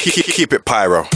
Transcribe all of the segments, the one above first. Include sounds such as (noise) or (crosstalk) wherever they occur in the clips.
Keep it pyro.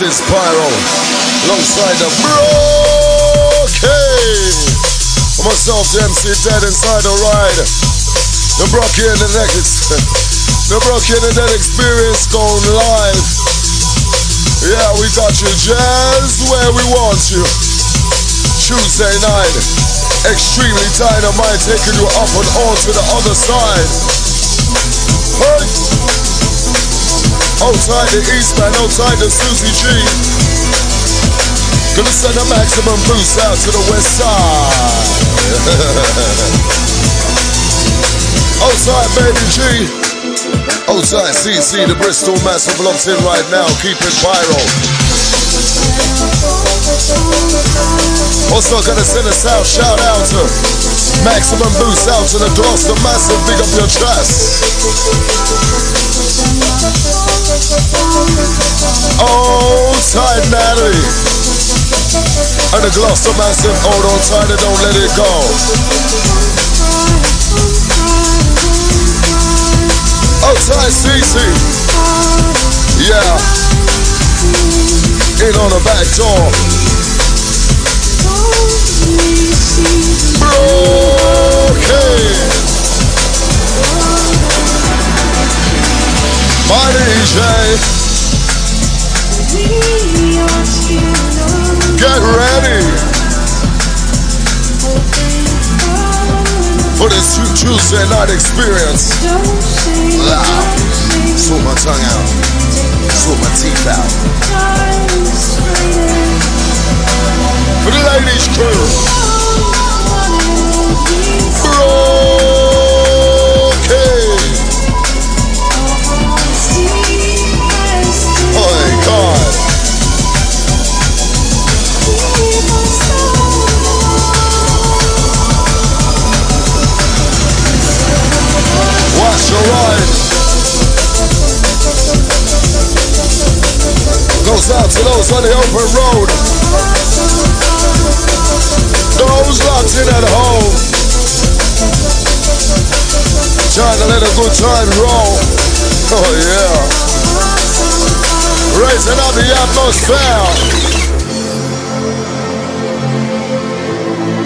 Place is Pyro, alongside the Brockie. Myself, the MC Det inside the ride. The Brockie and (laughs) the next, the Brockie and the Det experience going live. Yeah, we got you just where we want you. Tuesday night, extremely dynamite, taking you up and on to the other side. Hey. Outside the East Man, outside the Susie G. Gonna send a maximum boost out to the West Side. (laughs) outside Baby G. Outside CC, the Bristol Massive locked in right now. Keep it pyro. Also gonna send a south shout out to Maximum Boost out to the Gloucester Massive. Big up your chest. Oh, tight Natalie. And the Gloucester Massive, hold on tight and don't let it go. Oh, tight CC. Yeah. In on the back door. Tuesday night experience. Loud. Sort my tongue out. Sort my teeth out. For the ladies crew. Out to those on the open road. Those locked in at home. Trying to let a good time roll. Oh yeah. Raising up the atmosphere.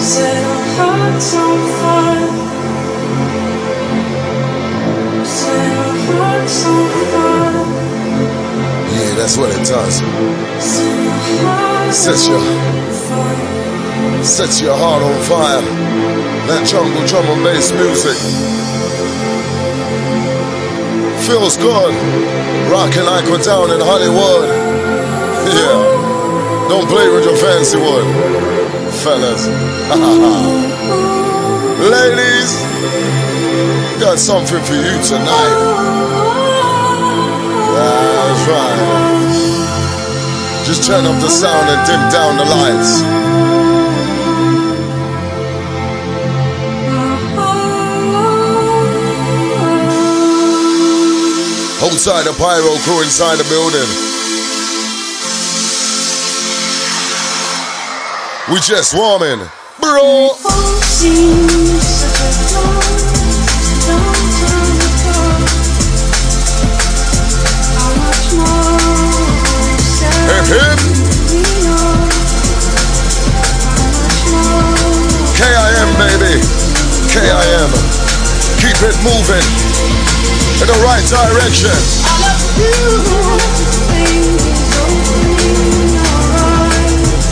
Set our hearts on fire that's what it does. Sets your sets your heart on fire. That jungle drum bass music. feels good. Rocking like we're down in Hollywood. Yeah. Don't play with your fancy wood, fellas. (laughs) Ladies, got something for you tonight. That's right. Just turn up the sound and dim down the lights. Outside the pyro crew inside the building. We just warming, bro. Hip. KIM baby, KIM. Keep it moving in the right direction. I love you.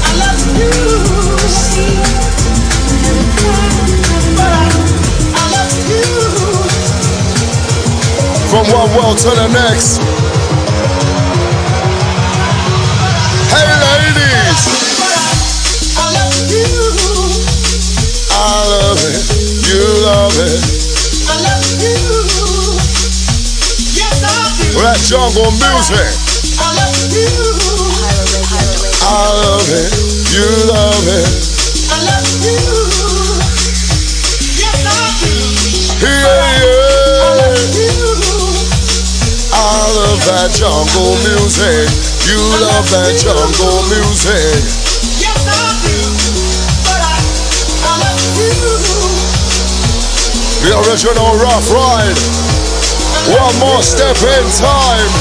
I love you. I love you. From one world to the next. It. I love you Yes, love it. that jungle music. I love you. I love it. You love it. I love you. Yes, I do. Yeah, yeah. I love you. I love that jungle music. You love that jungle music. Original Rough Ride. One more step in time.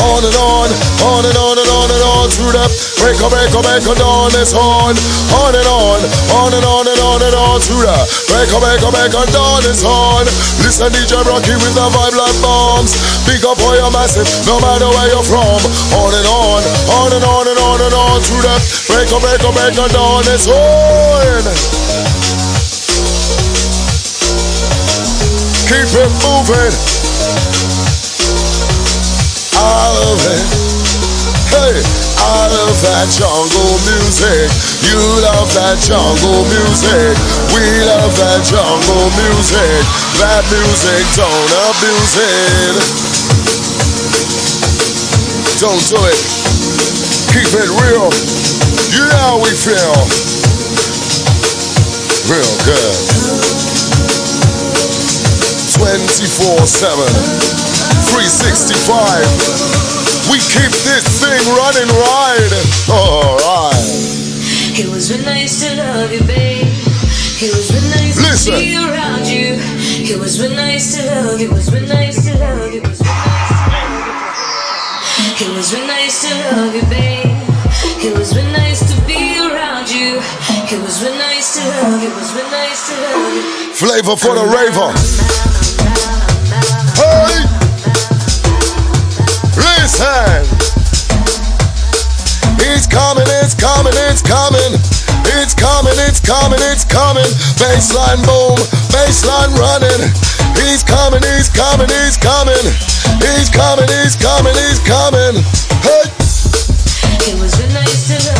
On and on, on and on and on and on through the break a break a break a dawn is on. On and on, on and on and on and on through the break a break a break a dawn is on. Listen DJ Brockie with the vibe like bombs. Big up all your massive, no matter where you're from. On and on, on and on and on and on through the break a break a break a dawn is on. Keep it moving. I love it. Hey, I love that jungle music. You love that jungle music. We love that jungle music. That music, don't abuse it. Don't do it. Keep it real. You know how we feel. Real good. 24 7, 365. We keep this thing running right. Alright. It was real nice to love you, babe. It was real nice Listen. to be around you. It was real nice to love you. It was real nice to love you. It was real nice to love you, babe. It was real nice to be around you. It was real nice to love. It was real nice to love. Flavor for the raver. Hey! Listen! It's coming, it's coming, it's coming. It's coming, it's coming, it's coming. Baseline boom, baseline running. He's coming, he's coming, he's coming. He's coming, he's coming, he's coming. Hey! It was really nice to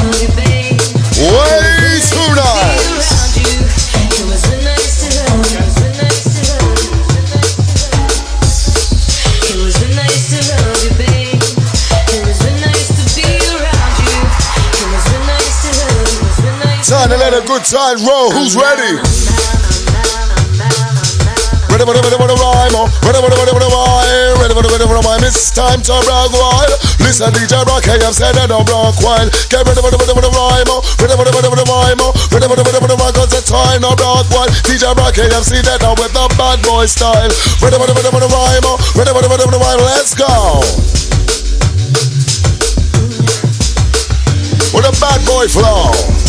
let a good time roll. Who's ready? Ready, ready, ready, ready, rhyme. Ready, ready, ready, ready, rhyme. Ready, ready, ready, ready, rhyme. It's time to rock wild. Listen, DJ Rock, hey, I've said that I'm rock wild. Get ready, ready, ready, ready, rhyme. Ready, ready, ready, ready, rhyme. Ready, ready, ready, ready, rhyme. Cause it's time to rock wild. DJ Rock, hey, I've seen that now with the bad boy style. Ready, ready, ready, ready, rhyme. Ready, ready, ready, ready, rhyme. Let's go. With a bad boy flow.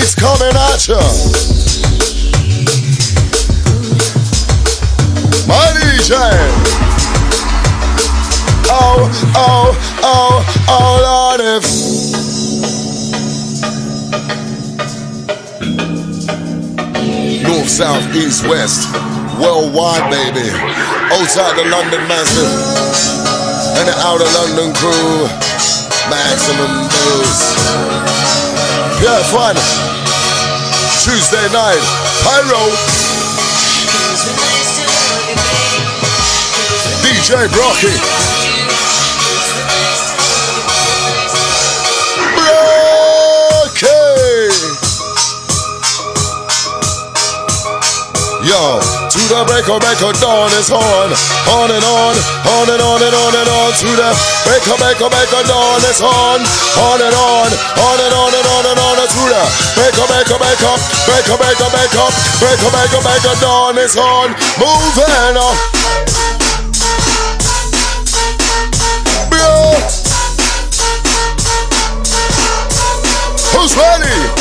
Beats coming at ya. My DJ. Oh, oh, oh, oh, Lord, if. North south, east, west, worldwide, baby. Outside the London massive and the outer London crew, maximum dose. Yeah, fun. Tuesday night, Pyro. DJ Brockie. Yo, to the breaker, breaker, dawn is on. On and on, on and on and on and on. To the breaker, breaker, breaker, dawn is on. On and on, on and on and on and on. To the breaker, breaker, breaker, breaker, breaker, breaker, breaker, breaker, breaker, dawn is on. Moving on. Who's ready?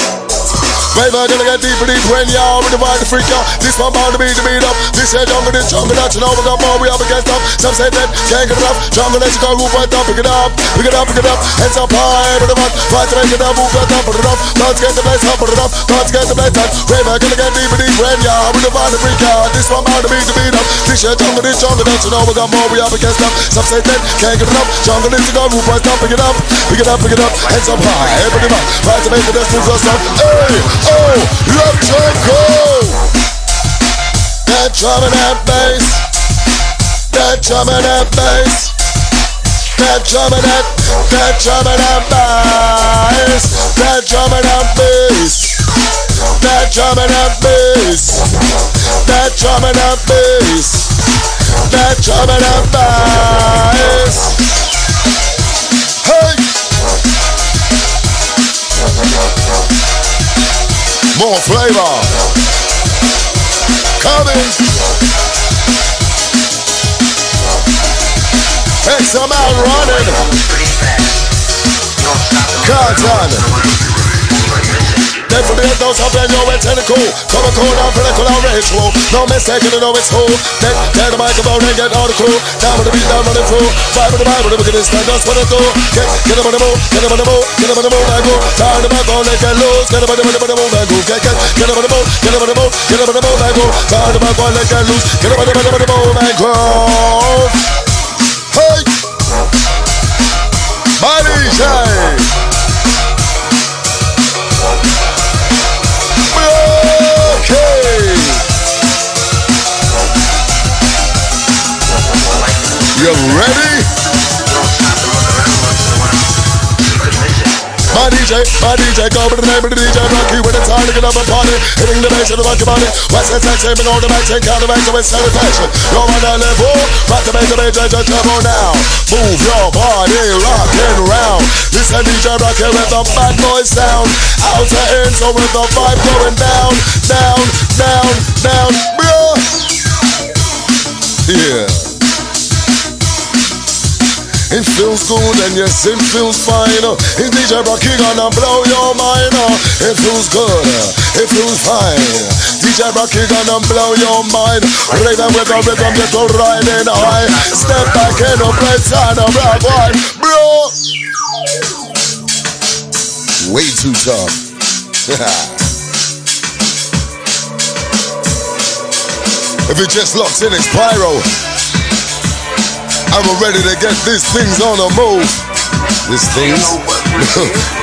Baby, gonna get deeper, deep when y'all with the vibe to freak out. This one bound to be the beat up. This here jungle, this jungle, that you know we got more, we up against up. Some say that can't get enough. Jungle, let's go, move right up, pick it up, pick it up, pick it up. Hands up high, with the one, fight to make it up, move right up, put it up. Let's get the place up, put it up. Let's get the place up. Baby, I'm gonna get deeper, deep when y'all with the vibe to freak out. This one bound to be the beat up. This here jungle, this jungle, that you know got more, we up against up. Some say that can't get enough. Jungle, let's go, move right up, pick it up, pick it up, pick it up. Hands up high, everybody up. Fight to make it up, move right up. Hey, oh, yeah. That drum and that bass. That drum and that bass. That drum and that, that drum and that bass. That drum and that bass. That drum and that bass. That drum and that bass. That drum and that bass. Hey more flavor. Coming. X amount running. Cards on for the head those up and yo, it's cool. Come and cool down, political ritual. No mistake, you know it's cool. Then get the microphone and get all the crew. Down with the beat, down running through. Five with the Bible, at this, stand us what it do. Get, get up on the move, get up on the move, get up on the move and go. To back on, let get loose. Get up on the move, get up on the move and. Get, get, get up on the move, get up on the move, get up on the move and go. To back on, let get loose. Get up on the move, get up on the move and go. Hey! My DJ! You ready? DJ, my DJ, go by the name of the DJ Brockie with the time to get up and party. Hitting the bass of the rocky body. West Side Entertainment on the take out the mic with satisfaction. You're on that level, rock the bass, the bass, just turbo now. Move your body, rockin' round. Listen, DJ Brockie with the bad boy sound. Outer in, so with the vibe going down, down, down, down, bro. Yeah. It feels good and yes, it feels fine. It's DJ Brockie gonna blow your mind. It feels good, it feels fine. DJ Brockie gonna blow your mind. Rhythm with the rhythm, just go riding high. Step back in the place and a black one, bro. Way too tough. (laughs) if you just locked in, it's Pyro. I'm ready to get these things on the move. These things? (laughs)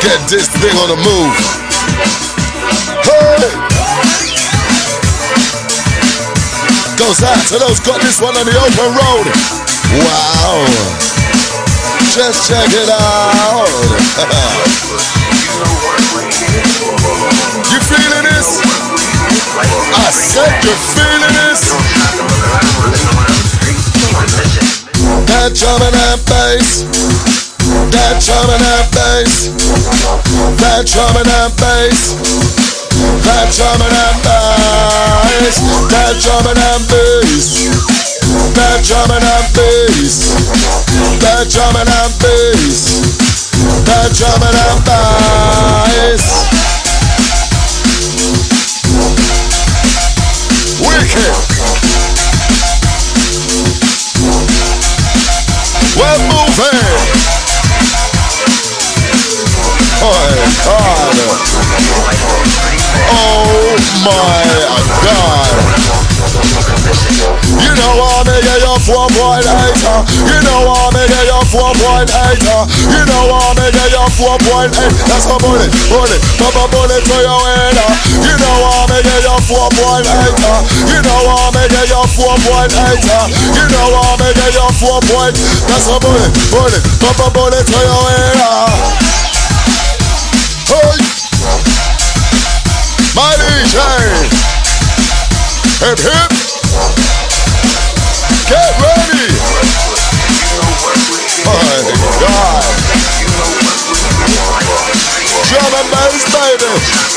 get this thing on the move. Hey! Goes out to those got this one on the open road. Wow. Just check it out. (laughs) you feeling this? I said you're feeling this? That drum and that bass. That drum and that bass. That drum and that bass. That drum and that bass, that drum and that bass, that drum and that bass, that drum and that bass, that drum and that bass. Wicked. We're moving. Oh, my God. Oh, my You know I'm a get your four point eighter. You know I'm a get your four point eighter. You know I'm a get your four point eight. That's a bullet, bullet, pop a bullet to your head. You know I'm a get your four point eighter. You know I'm a get your four point eighter. You know I'm a get your four point. That's a bullet, bullet, pop a bullet to your head. Hey, my DJ. Hip hip. Get ready. My God. Drum and bass, baby.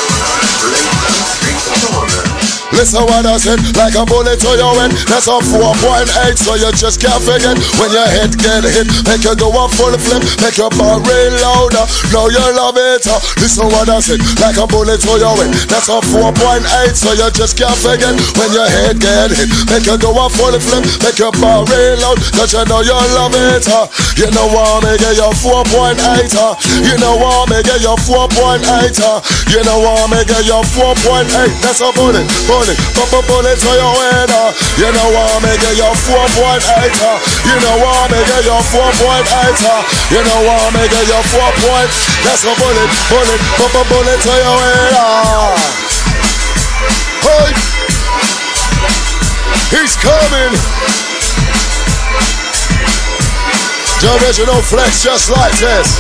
Listen what I said, like a bullet to your head. That's a 4.8, so you just can't forget. When your head get hit, make you do a full flip, make your bar rain louder. Know you love it. Uh. Listen what I said, like a bullet to your head. That's a 4.8, so you just can't forget. When your head get hit, make you do a full flip, make your bar rain loud. Cause you know you love it. Uh. You know what, me get your 4.8. Uh. You know what, me get your 4.8. Uh. You know what, me get your 4.8. That's a bullet, bullet bullet, pop a bullet to your head. Uh. You know what, me get your 4.8. Uh. You know what, me get your 4.8. Uh. You know what, me get your 4 point. That's a bullet, bullet, pop a bullet to your head. Uh. Hey, he's coming. Original flex just like this.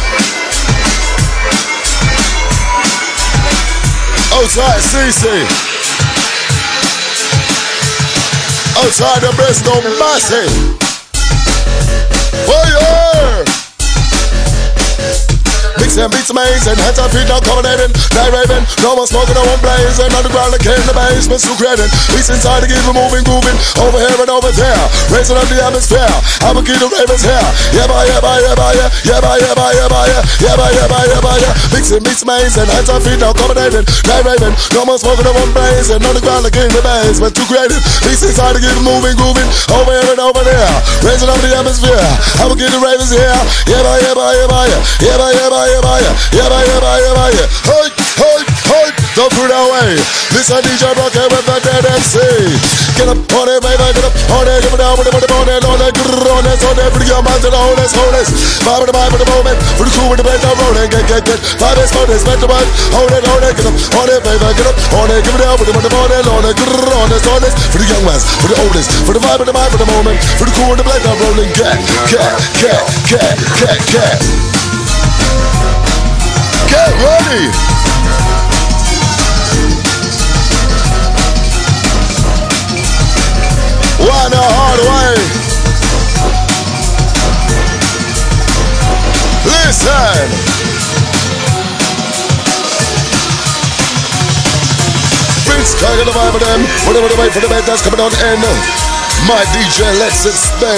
Outside CC. Outside the breast, no. Oh yeah! Mix and beats amazing, hands and feet accommodating. Night raving, no more smoking, no one blazing. Underground, the cave the basement, still creating. Beats inside to keep it moving, grooving. Over here and over there, raising up the atmosphere. I'm a key to ravens here. Yeah, bye, yeah, bye, yeah, bye, yeah. Yeah, bye, yeah, bye, yeah, bye, yeah. Yeah, bye, yeah, bye, yeah, bye, yeah. Mixing beats amazing, hands and feet accommodating. Night raving, no more smoking, no one blazing. Underground, the cave the basement, too creative. Beats inside to keep it moving, grooving. Over here and over there, raising up the atmosphere. I'm a key to ravens here. Yeah, bye, yeah, bye, yeah, bye, yeah. Yeah, bye, yeah, bye yeah, yeah, yeah, yeah. Hey, hey, hey, don't put away. This a DJ Rocket with the Det MC. Get up on it, baby, get up on it, it down with it, with it, on it, on it, on it, bring your mind to the wholeness, wholeness. Vibe with the vibe the moment, for the crew with the bass down rolling, get, get, get. Vibe is bonus, make the vibe, hold it, hold it, get up on baby, get up on it, it down with it, with on it, on it, on it. For the young ones, for the oldest, for the vibe with the for the moment, for the crew with the bass down rolling, get, get, get, get, get, get. Get ready. One a hard way. Listen. Prince, get the vibe of them. Whatever the wait for the bed that's coming on end. My DJ lets spin.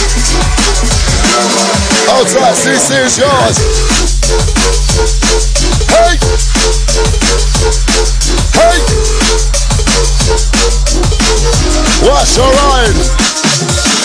Outside CC is yours. Hey! Hey! Watch your ride.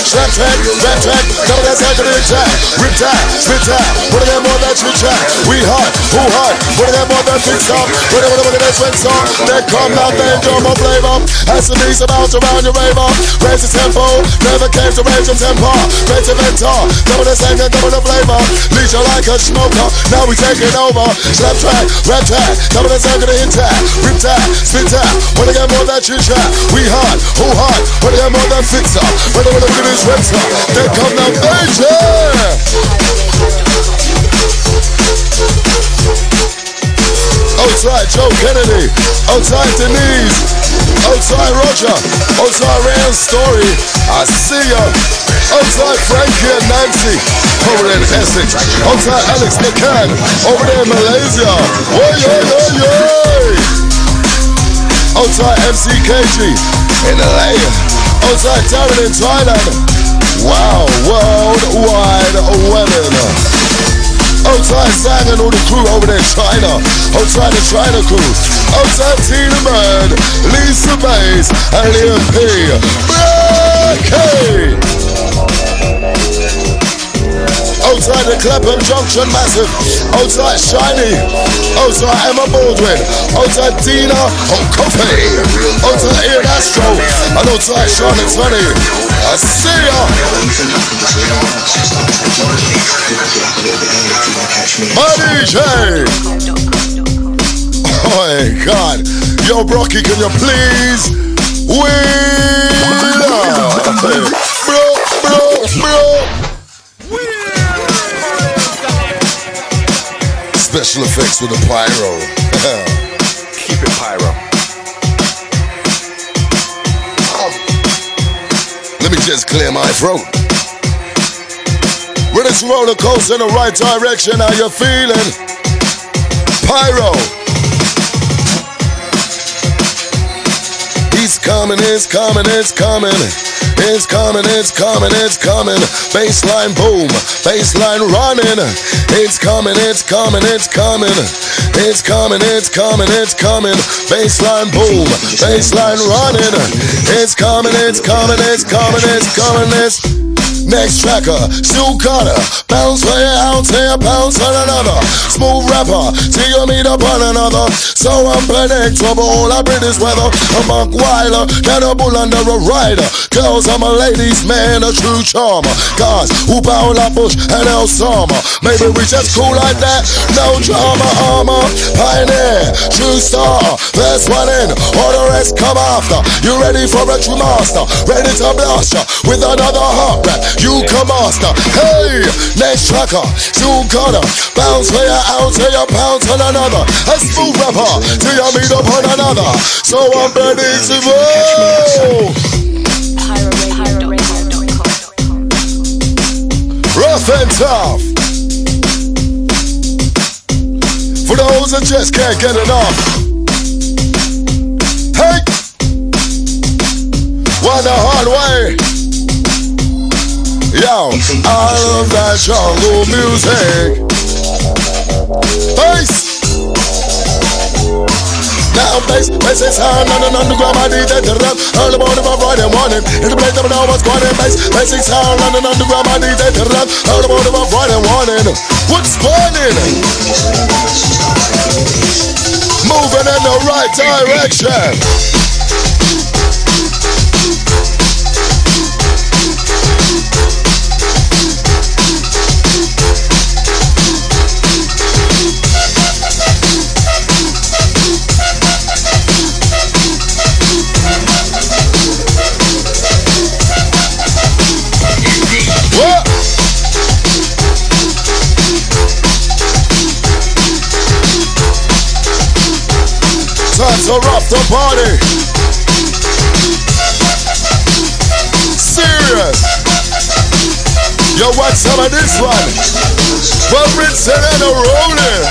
Slap track, rap track, double that side to the attack. Rip tie, spit tie, put it in more than tree track. We hot, who hot, put it in more than fix up. It, put it, that sweat song. That come out, then drum my flavor. Has some beats about around your rave up. Raise the tempo, never came to raise your tempo. Raise the mentor, double the second, double the flavor. Lead you like a smoker, now we taking over. Slap track, rap track, double the second, hit tag. Rip tie, spit tie, put it in more than tree track. We hot, who hot, put it in more than fix up. Put it, put sweats up. They come now, major. Outside Joe Kennedy, outside Denise, outside Roger, outside Ryan Story, I see ya. Outside Frankie and Nancy, over in Essex. Outside Alex McCann, over there in Malaysia. Oh yeah, yeah, yeah. MCKG in LA. Outside Darren in Thailand. Wow, worldwide women. Outside Sang and all the crew over there in China. Outside the China crew. Outside Tina Bird, Lisa Bass, and Liam P. Breaky! Outside the Clapham Junction Massive. Outside Shiny. Outside Emma Baldwin. Outside Dina Coffee. Outside Ian Astro. And outside Charlotte Sunny. I see ya. My DJ. Oh my God. Yo, Brockie, can you please win Special effects with a pyro. (laughs) Keep it pyro. Um, let me just clear my throat. When this roller coaster in the right direction, how you feeling? Pyro. He's coming, he's coming, he's coming. It's coming, it's coming, it's coming. Baseline boom, baseline running. It's coming, it's coming, it's coming. It's coming, it's coming, it's coming. Baseline boom, baseline running. It's coming, it's coming, it's coming, it's coming, it's Next tracker, got her. Bounce for your ounce, bounce on another. Smooth rapper, till you meet up on another. So unpredictable, I bring this weather. A monk wilder, bull under a rider. Girls, I'm a ladies' man, a true charmer. Guys, who bow like Bush and El Sama. Maybe we just cool like that, no drama, armor. Pioneer, true star, first one in, all the rest come after. You ready for a true master? Ready to blast ya with another hot rap. You come master. Hey, next tracker, soon gonna bounce for your out, till you pounce on another. A smooth rapper, till you meet up on another. So I'm ready to roll. Rough and tough. For those that just can't get enough. Hey! One the hard way. Yo, I love that jungle music. Bass! Now bass, bass is hard, on an underground, I need that to rap. Early morning, my Friday morning. In the place, never know what's going. Bass, bass is hard, on an underground, I need that to rap. Early morning, my Friday morning. What's burning? Moving in the right direction. Rock the party. Serious. Yo, what's some of this one? Well, Rinsen and a rolling.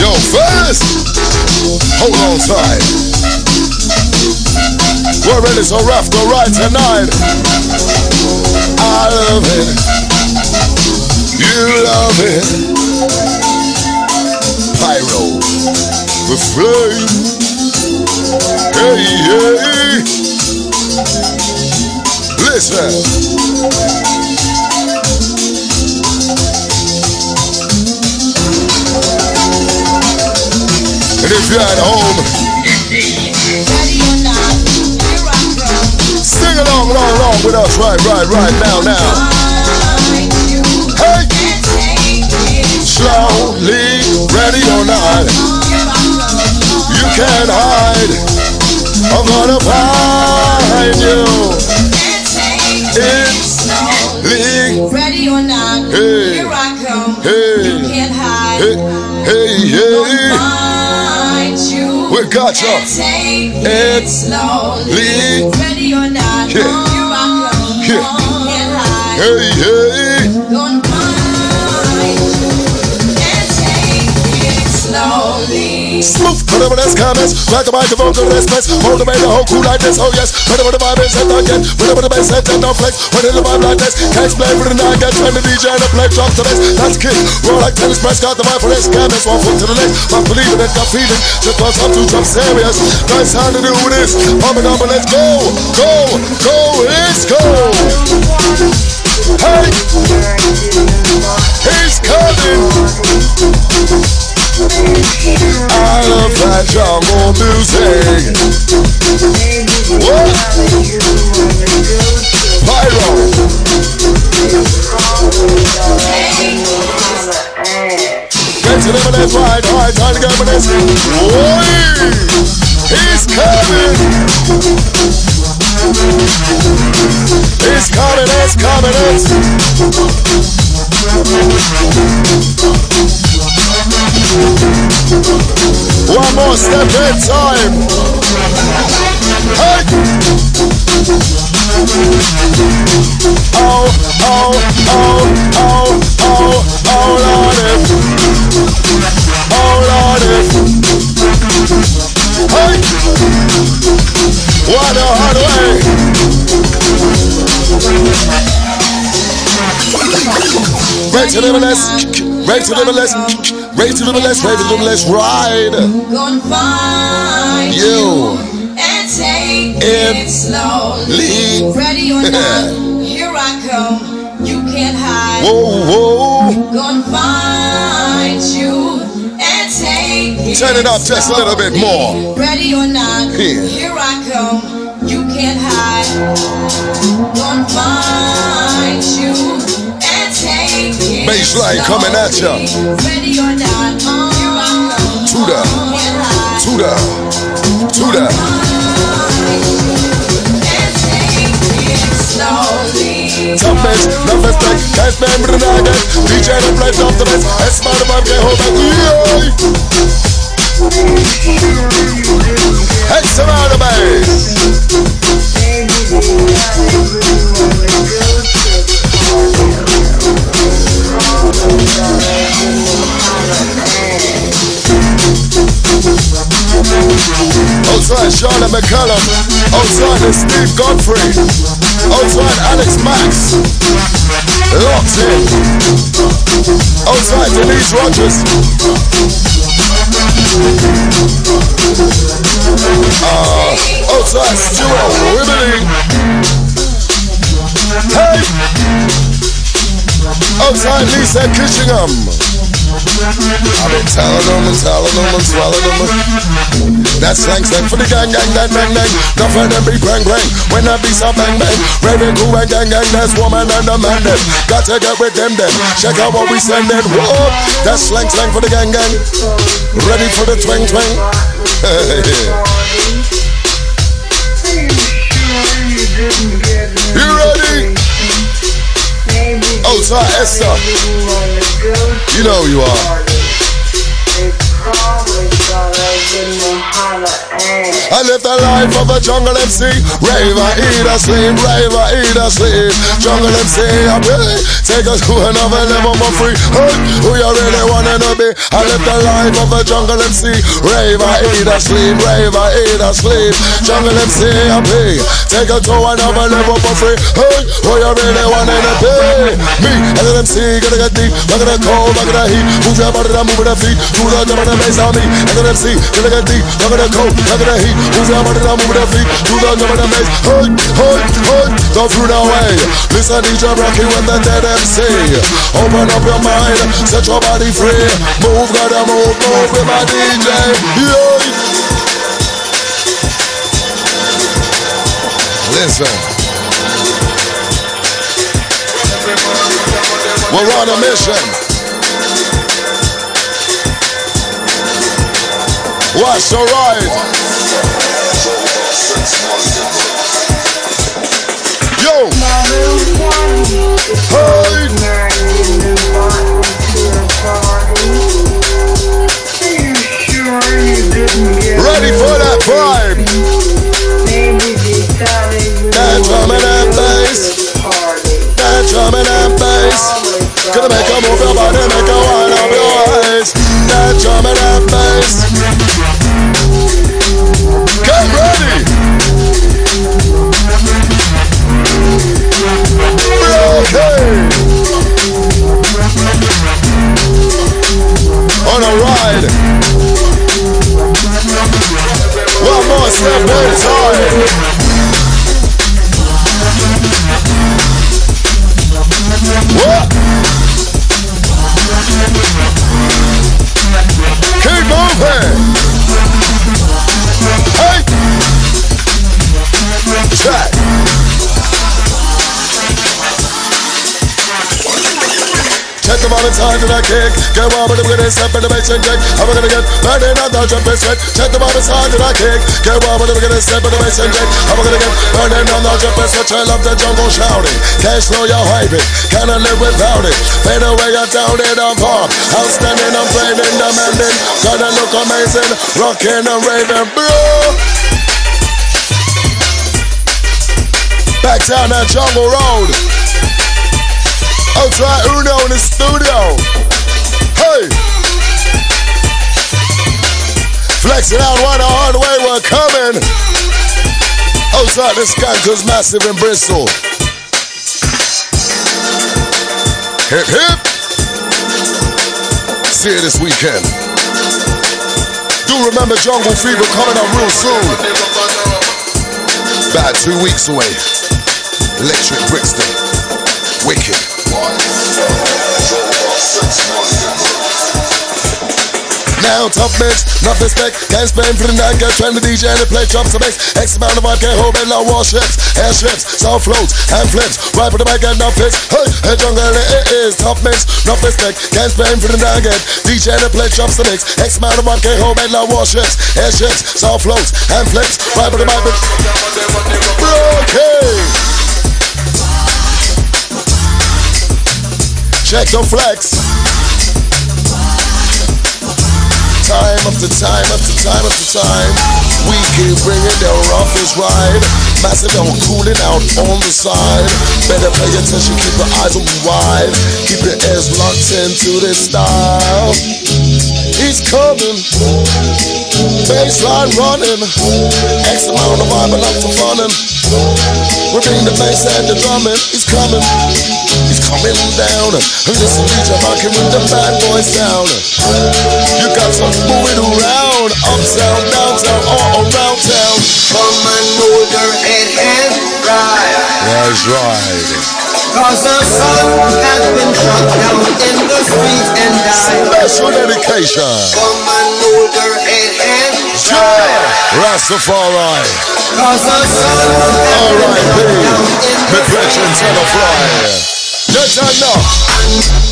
Yo, fellas, hold on tight. We're ready to rough the ride tonight. I love it. You love it. Pyro, the flame. Hey, hey. Listen. And if you're at home, sing along, along, along with us right, right, right now, now. Hey! Slowly, ready or not. You can't hide. I'm gonna find you. It's league. Ready or not, Hey. here I come. Hey. You can't hide. Hey, hey, hey. Find you. We got ya. And take It slowly. Ready or not, Yeah. here I come. Yeah. You can't hide. Hey, hey. Smooth, whatever that's comments. Like a microphone to the express. Hold the baby, hold cool like this. Oh, yes. Whatever the vibe is, and again. Whatever the bass set, and don't flex. Whatever the vibe like this. Can't explain for the night. Get when the DJ and the play drop to this. That's kick. Roll like tennis press. Got the vibe for this. Comments. One foot to the next. I'm believing it, got feeling. Just cause I'm too jump serious. Nice time to do this. Pump it up and let's go. Go, go, let's go. Hey, he's coming. I love that jungle music. What? Pyro. Get to and that's right. All right, time to go for this. Oi! He's coming. He's coming, it's coming, it's. One more step in time. Hey! Oh, oh, oh, oh, oh, oh, Lord. Oh, Lord. Hey! What a hard way. Right to the less, right to the less, right to the less, right to the less, ride. Gonna find You. and take It it slowly. Ready or (laughs) not, here I come. You can't hide. Whoa, whoa. Gonna find you and take it Turn it up just a little bit slowly. more. Ready or not, Here. here I come. Baseline coming at ya. slowly. Ready or not, here I come. To the, the, to the. And take it slowly. Some bitch, no respect, can't remember the night. Outside Charlotte McCullum. Outside Steve Godfrey. Outside Alex Max. Locked in. Outside Denise Rogers. Uh, outside Stuart Wimberly. Hey! Outside Lisa Kitchingham. I've been telling them and telling them and swelling them. That's slang slang for the gang gang gang bang bang. Not for them be bang bang. When I be so bang bang. Raving cool and gang gang. That's woman and a man them. Got to get with them then. Check out what we sending. Whoa. That's slang slang for the gang gang. Ready for the twang twang. (laughs) you You know who you are. I live the life of a jungle MC. Raver, eat a sleep, raver, eat a sleep. Jungle MC, I pray. Take us to another level more free. Hey, who you really wanna be? I live the life of a jungle MC. Raver, eat a sleep, raver, eat a sleep. Jungle MC, I pray. Take us to another level for free. Hey, who you really wanna be? Me, and the MC, gonna get deep. Look at the cold, look at the heat. Move your body, down, move the feet. Do the jump and the bass on me. And the MC, gonna get deep. Look at the cold, look at the heat. Move your body, down, move the feet. Do the jump and the bass. Hey, hey, hey. Go through the way. Listen, DJ Brockie with the Det MC. Open up your mind, set your body free. Move, gotta move, move with my DJ. Yeah. Listen. We're on a mission. Watch the ride. Yo. Hey. Ready for that vibe. That drum and that bass. That drum and that bass. Gonna make a move your body, make a Ride. One more step time. What? Keep moving. Check the moment time I kick. Get with the step in the and gonna get the jump and sweat. Check the kick. Get with the step in the and gonna get the jump and sweat. I love the jungle shouting. Can't live without it? Fade away, I down it, I'm. Outstanding, I'm playing, demanding. Gonna look amazing. Rocking and raving, bro. Back down that jungle road. Outside Uno in the studio. Hey! Flexing out one hard way, we're coming. Outside the skankers massive in Bristol. Hip hip. See you this weekend. Do remember Jungle Fever coming up real soon. About two weeks away. Electric Brixton. Wicked. Now tough mix, enough respect. Can't spend for the night, get trying to DJ and play drops of bass. X amount of vibe, can't hold it, low warships, airships, sound floats, and flips. Right for the mic, get enough fix. Hey, hey, jungle, it is tough mix, enough respect. Can't spend for the night, get DJ and play drops of mix. X amount of vibe, can't hold it, low warships, airships, sound floats, and flips. Right for the mic, okay. Check the flex. Time after time after time after time, we keep bringing the roughest ride. Massive out, cooling out on the side. Better pay attention, keep your eyes open wide. Keep your ears locked into this style. He's coming, baseline running. X amount of vibe and up to running. We're bringing the bass and the drumming. He's coming, coming down. Listen, DJ rocking with the bad boy sound. You got to move it around, uptown, downtown, all around town. Come and move your head and ride. That's right. Cause the sun has been shut down in the street and died. Special dedication. Come and your head and Yeah. Rastafari. Cause the sun has All been right, shut babe. down in The the street and died. Yes, I know.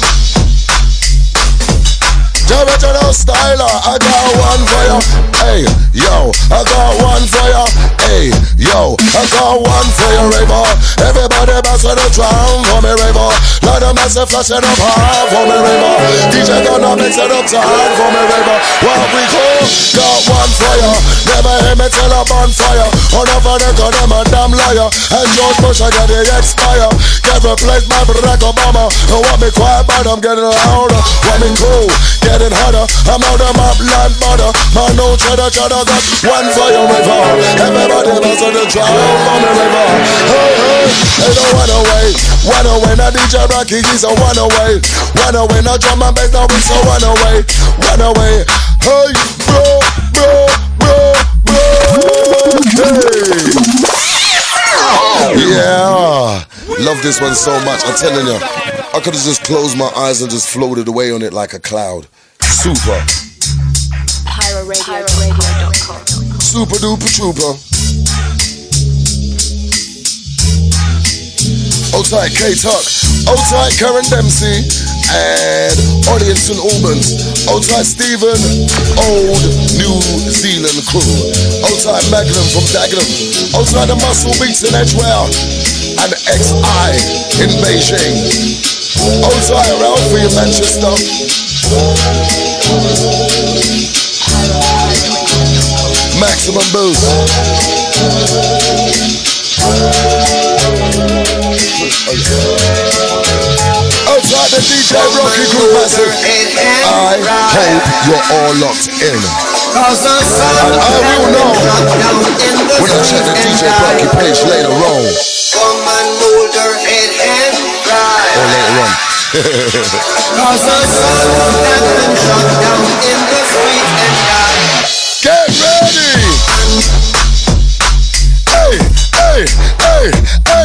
Original styler, uh, I got one for you. Hey, yo, I got one for you. Hey, yo, I got one for you, Raver. Everybody bounce to the drum for me, Raver. Let them massive flash it up hard for me, Raver. DJ gonna mix it up tight for me, Raver. What we call, got one for you. Never hear me tell a bonfire. On over the gun, I'm a damn liar. And George Bush, I got the expire. Get replaced by Barack Obama. And want me quiet, but I'm getting louder. Want me cool, getting hotter. I'm out of my blind butter. Man, no cheddar, cheddar, got one for you, river. Everybody bounce on the drum on the river. Hey, hey, hey, no one away. One away, now DJ Brockie, he's a one away. One away, now drum and bass, now we so one away. One away. Hey, bro, bro, bro, bro. Okay. Yeah. Love this one so much. I'm telling you, I could have just closed my eyes and just floated away on it like a cloud. Super. PyroRadio.com. Super duper trooper. Old tight K Tuck. Old tight Karen Dempsey. and audience in Albans. tight Stephen, old New Zealand crew. Old tight Magnum from Dagenham. tight the Muscle Beats in Edgware. And XI in Beijing. Old tight Ralph in Manchester. Maximum boost. Outside the DJ Brockie Group Massive. I hope you're all locked in. And I will know when I check the DJ Brockie page later on. Cause the sun has been shut down in the street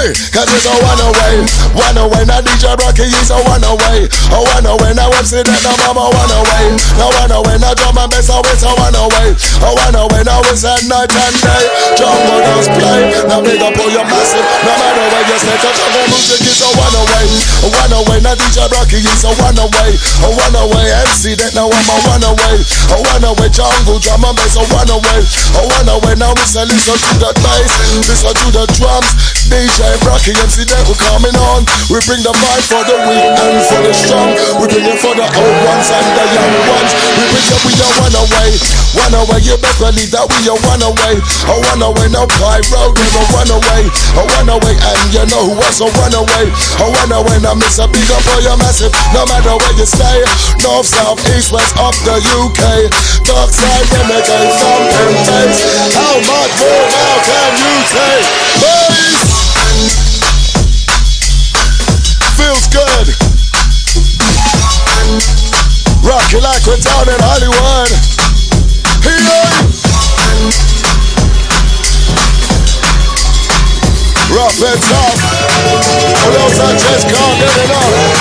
hey, cause it's a one away, one away. Now DJ Brockie is a one away, a one away. Now I'm sitting mama one away, now one away. Now drum and bass always a one away, a one away. Now it's at night and day. Jungle does play, now big up all your massive. No matter where you stay, cause jungle music is a one away, a one away. Now DJ Brockie is a one away, a one away. MC Det now I'm a one away, a one away. Jungle drum and bass a one away, a one away. Now we say listen to the bass, listen to the drums. DJ Brockie MC Det we coming on. We bring the vibe for the weak and for the strong. We bring it for the old ones and the young ones. We bring it, we one away, one away. You best believe that we are one away, a one away. Now Pyro, a one away, a one away, and you know who else a one away, a one away. Now miss a big up oh, for your massive, no matter where you stay, north, south, east, west, up the UK, dark side, renegade, thumping bass. How much more now can you take? Bass feels good. Rock it like we're down in Hollywood. Hey, Rough and tough. What else I just can't get enough.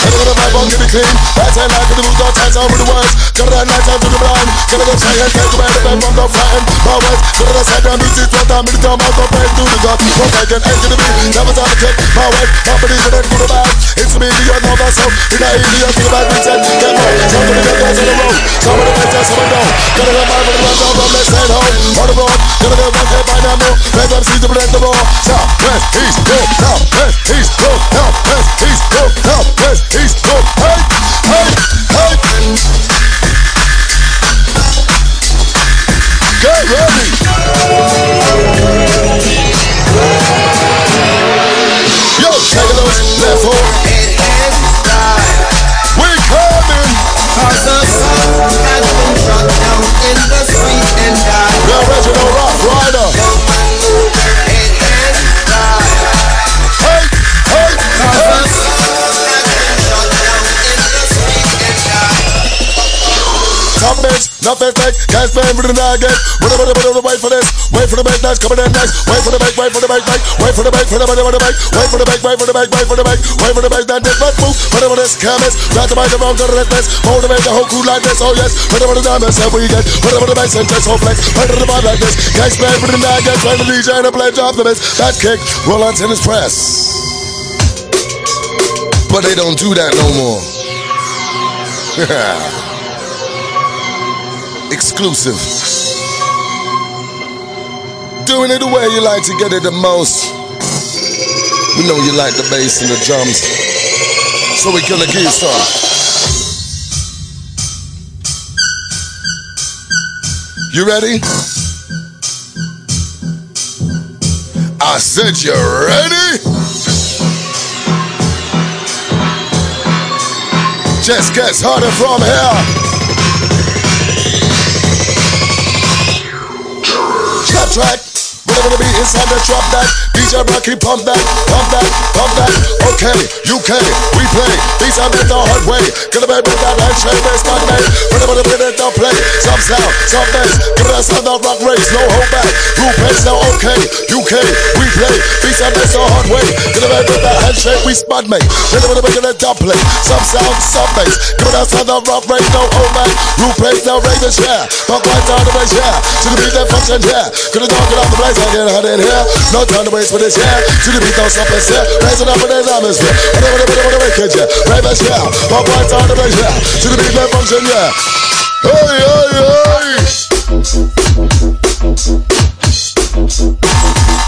Gotta go to my bunk, get it clean. Right side like the moves, all times out with the words. Gotta that night out to the blind. Gotta go say and take away the bed from the fighting. My words, gotta go side down, music, what time, minute time, out, go back to the God. End to the beat. Never time to click. My way, my believe it, good or bad. It's me, you know myself. Not easy, to the back, we said, get more. Some of the good guys on the road. Some of the some of them don't. Gotta go out from left side home. On the road, gotta go back there, find out more. Let them see the blend the ball. South, west, east, north, south, east, north, south, east, north, east, north. Hey, hey, hey. Get ready. Yo, take a left hook. Nothing fake, can't spend with the nugget. Wait, wait, wait, for the wait, for the wait for this. Wait for the big next, coming in next. Wait for the big, wait for the big, wait, wait for the big, for the big, for the big. Wait for the big, wait for the big, wait for the big, wait for the big. That different move. Whatever this chemist, grab the go to the this. Motivate the whole crew like this. Oh yes, whatever the diamonds that we get. Whatever the bass and just so flex. Whatever the vibe like this. Can't spend with the nugget. Trying to DJ and play drop the bass. That kick, roll on tennis press. But they don't do that no more. (laughs) exclusive. Doing it the way you like to get it the most. We know you like the bass and the drums, so we're gonna you some. You ready? I said you ready? Just gets harder from here. Track. Whatever beat is on the drop that. DJ Rocky pump that, pump that, pump that. Okay, UK, we play. These are the hard way. Gonna be with that handshake, bass not made. Everybody bring it down, play. Some sound, some bass. Give it a sound rock race, no hold back. Group pace now, okay. UK, we play. And bass the hard way. Get it with that handshake, we spud mate. Everybody bring it down, play. Some sound, some bass. Give it a sound rock race, no hold back. Group pace now, Ravens, yeah. Buck white down the race, yeah. To the beat that function, yeah. Gonna dog it off the blaze, I get hot in here. No time to waste for this, yeah. To the beat, don't stop and set. Raising up in this atmosphere. Whatever, whatever, whatever, wicked, yeah. Ravens, yeah. Buck white down the race, yeah. To the beat that function, yeah. Hey, hey, hey.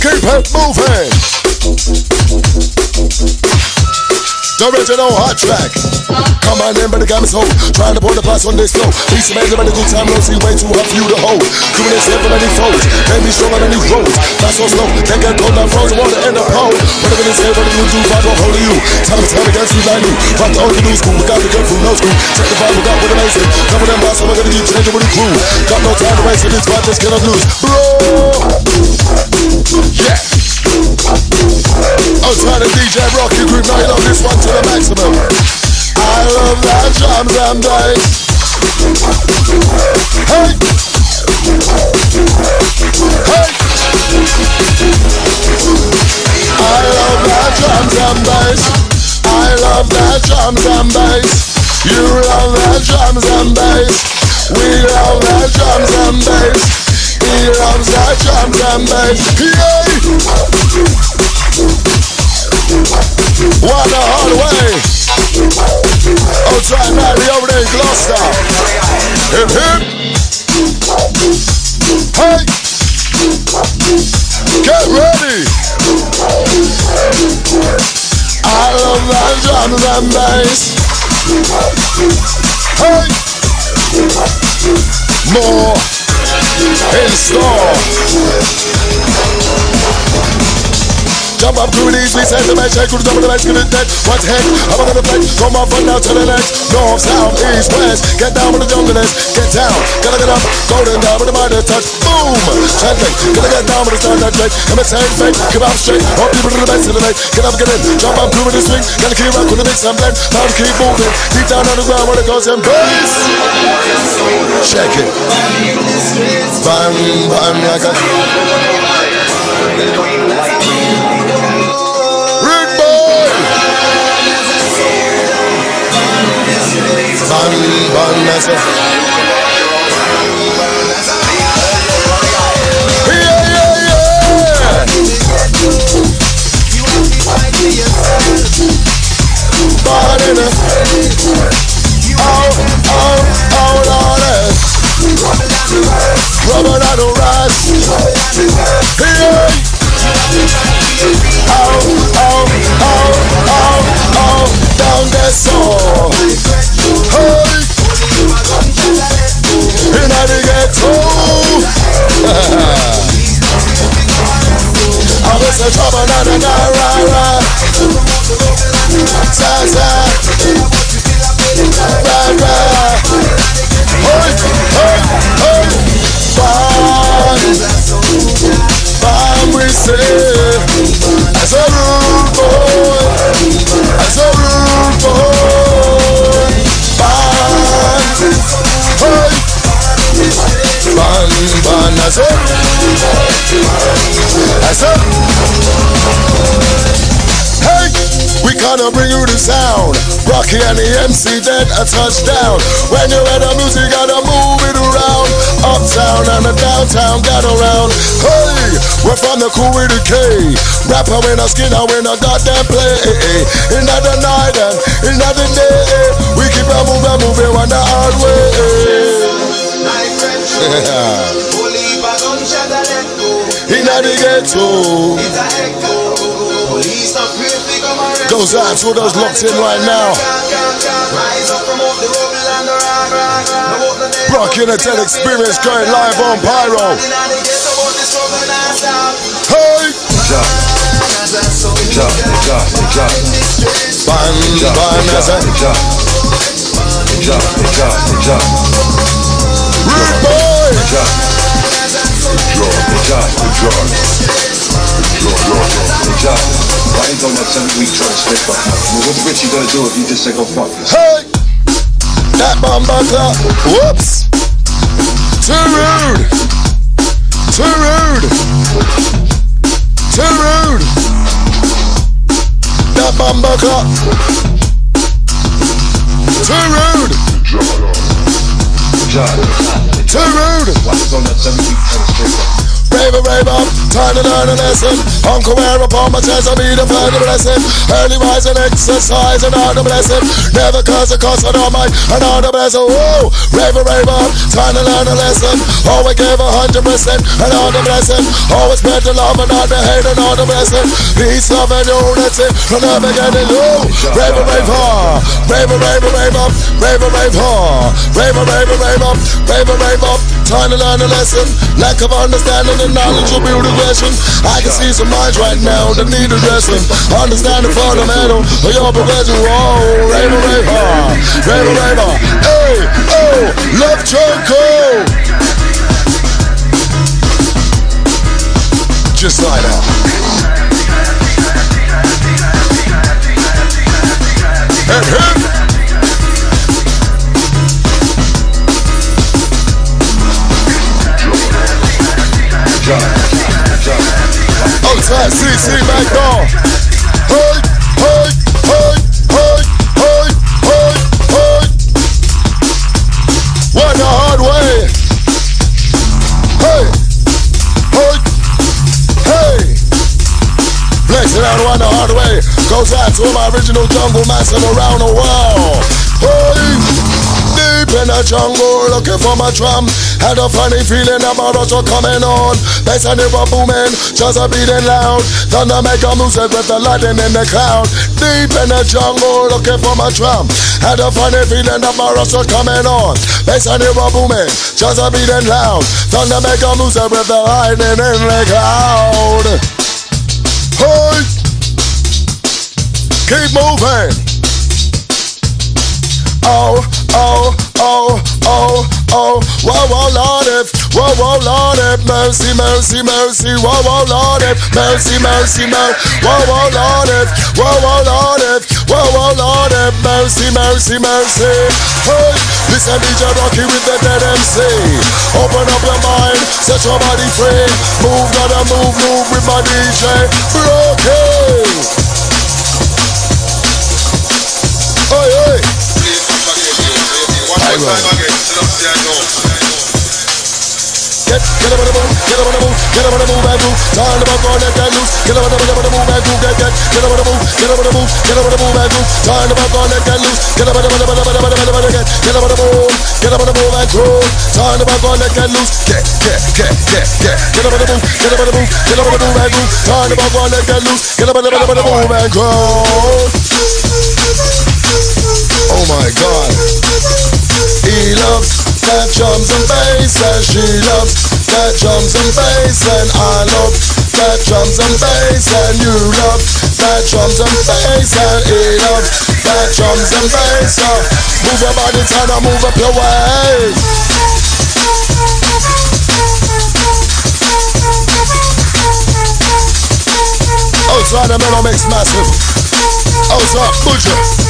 Keep it moving. The original hot track. Come on in, but the got me sold. Trying to pour the pots on this flow. Peace man, the good time, no see way too hot for you to hold. This here for many foes. Can't be stronger than these roads. Not so slow, can't get cold, not frozen, water in the hole. Whatever this here, what do you do? Fight on hold of you. Time to time against you like new. Rock the old new school, we got the good food, no school. Check the vibe, we got with the amazing. Cover them boss, we're gonna keep changing with the crew. Got no time to waste, so this spot just cannot lose. Bro! Yeah! Outside of DJ Brockie Group, now you love this one to the maximum. I love that drums and bass. Hey! Hey! I love that drums and bass. I love that drums and bass. You love that drums and bass. We love that drums and bass. He loves that drums and bass. Yay! One the hard way. Outside Mary over there in Gloucester. Hip hip. Hey. Get ready. I love that drums and bass. Hey. More in store. Jump up to these, we send the match, I could double the match, get it dead. What the heck? I'm on the plate, from my front now to the next. North, south, east, west. Get down with the jungle get down. Gotta get up, golden down with the mighty touch. Boom! Chanting, gotta get down with the stand that plate. I'm a same fake, keep up straight. All people to the best of the night. Get up, get in, jump up, groove with the swing. Gotta keep rock with the mix and blend. Time to keep moving. Deep down on the ground where it goes and bass. Check it. Bang, bang, like a. Yeah, yeah, yeah! Oh, oh, oh! Oh, oh, down. A trouble, na na na ra ra. Sa sa. Ra ra. Bang. Bang we say. As a rude boy. As a rude boy. Bang. Hey. Bang, bang, as a As a Hey, we gonna bring you the sound. Brockie and the MC Det a touchdown. When you hear the music, gotta move it around. Uptown and the downtown, got around. Hey, we're from the cool with the K. Rapper in a skin, and we're not goddamn play. In the night and in the day, we keep on moving, moving on the hard way. In the ghetto. Goes out to those locked in right now. Brock United Experience going live on Pyro. Hey! Ban, ban, boy! On that seven week trying to slip up? Well, what's Richie gonna do if you just say go oh, fuck yourself? Hey! That bomber clock. Whoops! Too rude! Too rude! Too rude! That bomber clock. Too rude! Too rude! Why ain't on that seven week trying to up? Rave rave up, time to learn a lesson. Uncle wear upon my chest, I be the further blessing. Early rise and exercise the blessing. Never cause a cost on my the blessing. Oh, rave rave up, time to learn a lesson. Always give a hundred percent the blessing. Always spread the love and not the hate the blessing. Peace, love and unity, and never get it low. Rave rave hard, rave rave rave up, rave rave hard, rave rave rave up, rave rave up. Time to learn a lesson. Lack of understanding and knowledge will build aggression. I can see some minds right now that need addressing. Understand the fundamental of your progression. Whoa, raver, raver, raver, raver. Hey, oh, love choco. Just like that. Hip, hip. Oh, Outside CC back. Hey, hey, hey, hey, hey, hey, hey. The hard way. Hey, hey, hey. Flexing out the hard way. Goes out to my original jungle massive around the world. Hey. In the jungle, looking for my drum. Had a funny feeling about us coming on. Bass and it was booming, just a beating loud. Thunder make a music with the lightning in the cloud. Deep in the jungle, looking for my drum. Had a funny feeling about us coming on. Bass and it was booming, just a beating loud. Thunder make a music with the lightning in the cloud. Hey, keep moving. Oh, oh, oh, oh, oh, whoa, whoa, Lord, if, whoa, whoa, Lord, if, mercy, mercy, mercy, whoa, whoa, Lord, if, mercy, mercy, mercy, whoa, whoa, Lord, if, whoa, whoa, Lord, if, whoa, whoa, Lord, if, mercy, mercy, mercy. Hey, is DJ Brockie with the Det MC. Open up your mind, set your body free. Move, gotta move, move with my DJ Brockie. Hey, hey. Get, get up on the move, get up on the move, get up on the move and move. Turn the back on and loose. Get up on the, get up on the move and move, get, get. Get up on the move, get up on the move, get up on the move and move. Turn the back on and loose. Get up on the, get up on the, get up on the, get up on the, get. Get up on the move, get up on the move and groove. Turn the back on and loose. Get, get, get, get, get. Get up on the move, get up on the move, get up on the move and groove. Turn the back on and loose. Get up on the, get up on the move and groove. Oh my God. Loves that drums and bass and she loves that drums and bass and I love that drums and bass and you love that drums and bass and he loves that drums and bass. So move your body, turn and move up your waist. Outside the middle mix massive. Oh, Outside, butcher.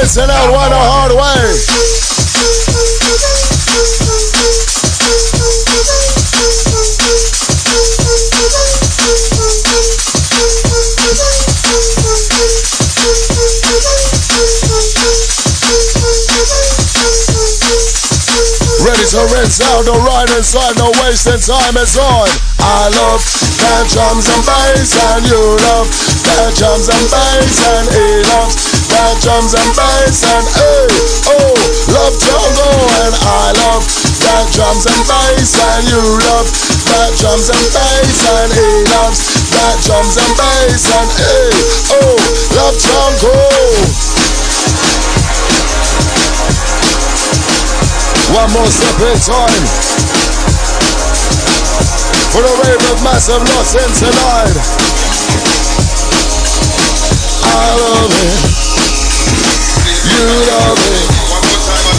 Racing out one the hard way. Ready to rinse out the right inside, no wasting time is on. I love that drums and bass, and you love that drums and bass, and he loves that drums and bass, and hey, oh, love jungle, and I love that drums and bass, and you love that drums and bass, and he loves that drums and bass and hey, oh, love jungle. One more step in time. For the wave of massive loss in tonight. I love it. You. One more time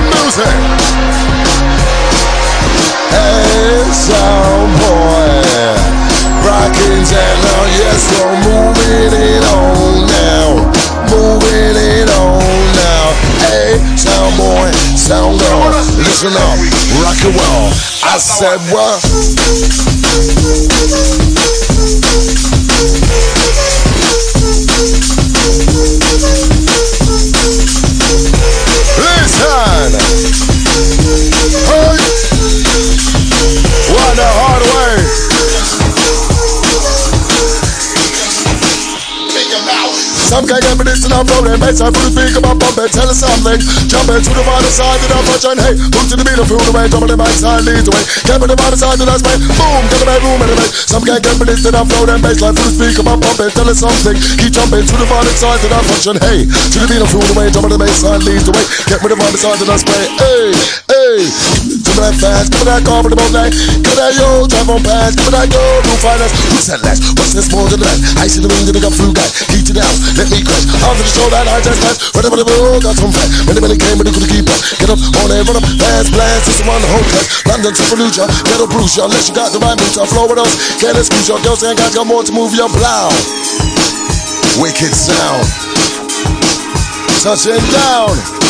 music. Hey, sound boy. Rocking techno, yes, it on now. It on now. Hey, sound boy, sound girl, listen up, rock. I said what? Thank you. Some can get me this and I'm rolling bass. I put the speaker my and tell us something. Jumping to the other side of the function. Hey, move to the beat and feel the way. Jumping the back side leads the way. Get me the other side of the spray. Boom, get the bedroom in the bass. Some can get me this and I'm floating bass. Like put the speaker my and tell us something. Keep jumping to the other side of the function. Hey, to the beat and feel the way. Jumping the bass side leads the way. Get me the other side of the spray. Hey, hey. Give me that fast, give me that boat light. Give me that yo, drive on past. Give me that yo, new finance. Who said last? What's this more than that? I see the ring, the nigga flew guy. Keep let me crash. After the show that I just passed. Ready for the bill, got some fat. The belly came, but it couldn't keep up. Get up on it, run up, fast blast. This one, the whole cut. London to Fallujah, ghetto bruise ya. Unless you got the right moves, I flow with us. Can't excuse your girls ain't got, got more to move your plow. Wicked sound. Touching down.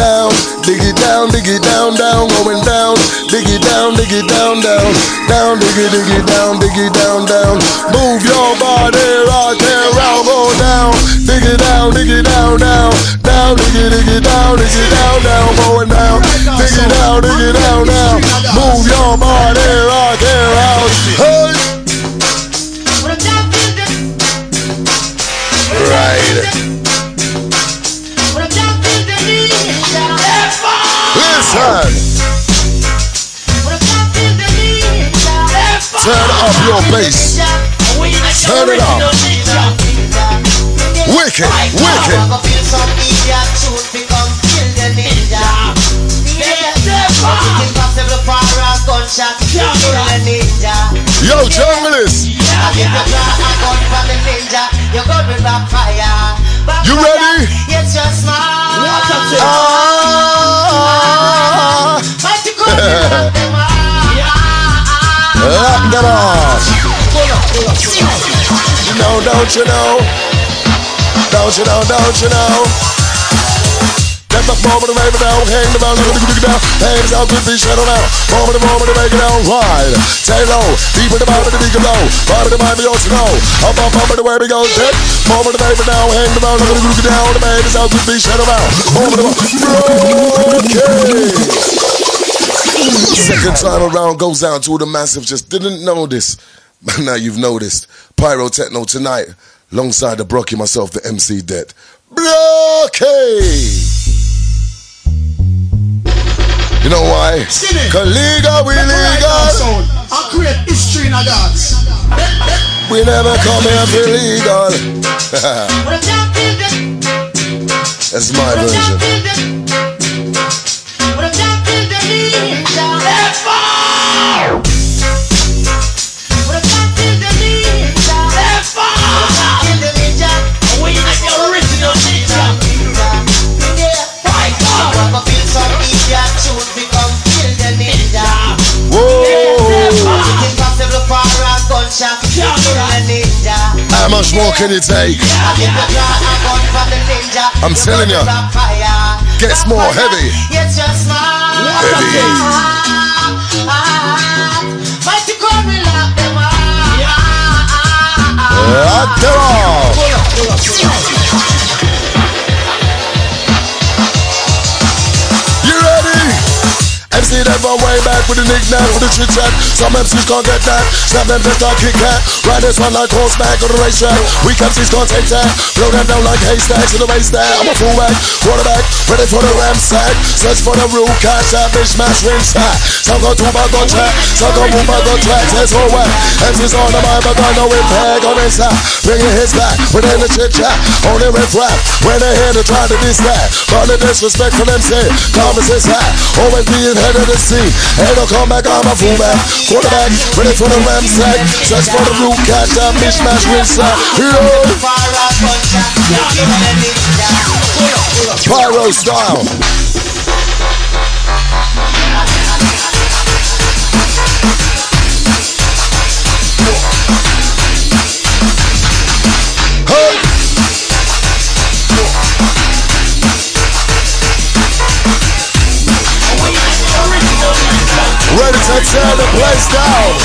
down, dig it down, dig it down, down, going down, dig it down, dig it down, down, down, dig it, dig it down, dig it down, down. Move your body, rock and roll, go down, dig it down, dig it down, down, down, dig it, dig it down, dig it down, down, going down, dig it down, dig it down, don't you know? Don't you know, don't you know? Get the moment to make it down, hang the bell, look at the down, hang it put the shadow down. Moment to moment to make it down, wide. Say low, deep in the bottom of the beat low. Bottom of the mind, ocean low. Up, up, up, and the way we go, check. Moment to make it down, hang the bell, look at the down, the man is out, the shadow down. Moment to okay. Second time around goes out to the massive. Just didn't know this, but now you've noticed. Pyro Techno tonight, alongside the Brockie, myself, the MC Det. Brockie. You know why? Cause legal, we legal. I create history in a dance. We never come here for legal. (laughs) That's my version. How much more can you take? I'm telling you, gets more heavy. Heavy. Lock them off. Me that from way back with the nickname for the chit chat. Some MCs can't get that. Snap them to talk kick cat. Ride this one like horseback on the racetrack. We MCs can't take that. Blow them down like haystacks in the there. I'm a fullback, quarterback, ready for the ram sack. Search for the rule, catch that bitch, smash, rinse, hat. Some go two bag on track, some go move bag on track. Says all whack. MCs on the mind, but I know it peg on inside. Bring your hits back, within the chit chat. Only riff rap. When they hear to try to diss that. All the disrespect for them say, Thomas is high. Always being head of the scene. Ain't no comeback, I'm a fullback. Quarterback, ready for the ram sack. Search for the rule, catch that mishmash, rinse, hat. Pyro style. Place down.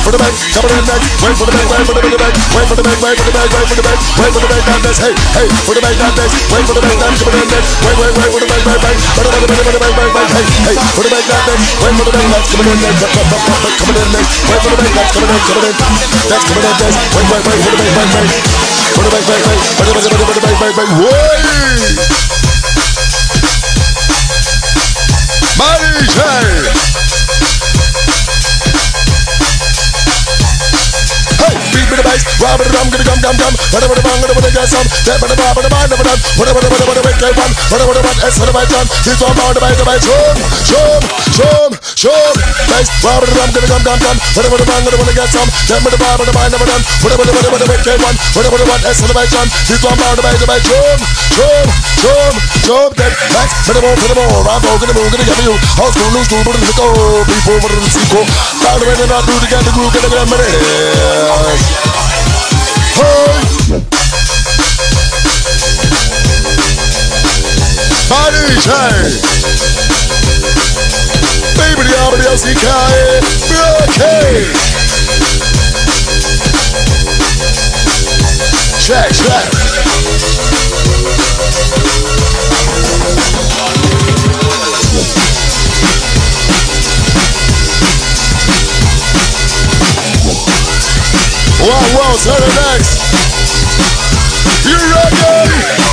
For the back, coming in next. Wait for the back, wait for the back, wait for the back, wait for the back, wait for the back, wait for the back, down next. Hey, hey, for the back, down next. Wait for the back, down coming in next. Wait, for the bank, wait, bank, wait for the back, back, back. For the back, back, back, back, back, back. Hey, hey, for the back, down next. Wait for the back, that's coming in next. Back, back, back, back, back, coming in next. Wait for the back, that's coming in, coming in. That's coming in next. Wait, bank, wait, for the bank, wait for the back, back, back. For the back, back, back. For the back, back, back, back, back, back. Wait. Mighty J. Me the bass, rob it, I'm gonna come, come, come. Whatever the bang, whatever the get some. Step on the bar, but the mind never done. Whatever the whatever the wicked one. Whatever the one, S for the right done. This one bar, the bass, the bass. Show, show, show, show. Bass, rob it, I'm gonna come, come, come. Whatever the bang, whatever the get some. Step on the bar, but the mind never done. Whatever the whatever the wicked one. Whatever the one, S the done. This one bar, the bass, the bass. Show, show, show, show. Then back, for the more, for the more. I'm gonna move, gonna get you. House school, new school, but it's a go. People, but it's a go. Down the way, and I do the get the groove, get the get ready. Hey! Body chain! Arbor, the LCK! Okay! Check, check! Wow, wow, to the next! You ready?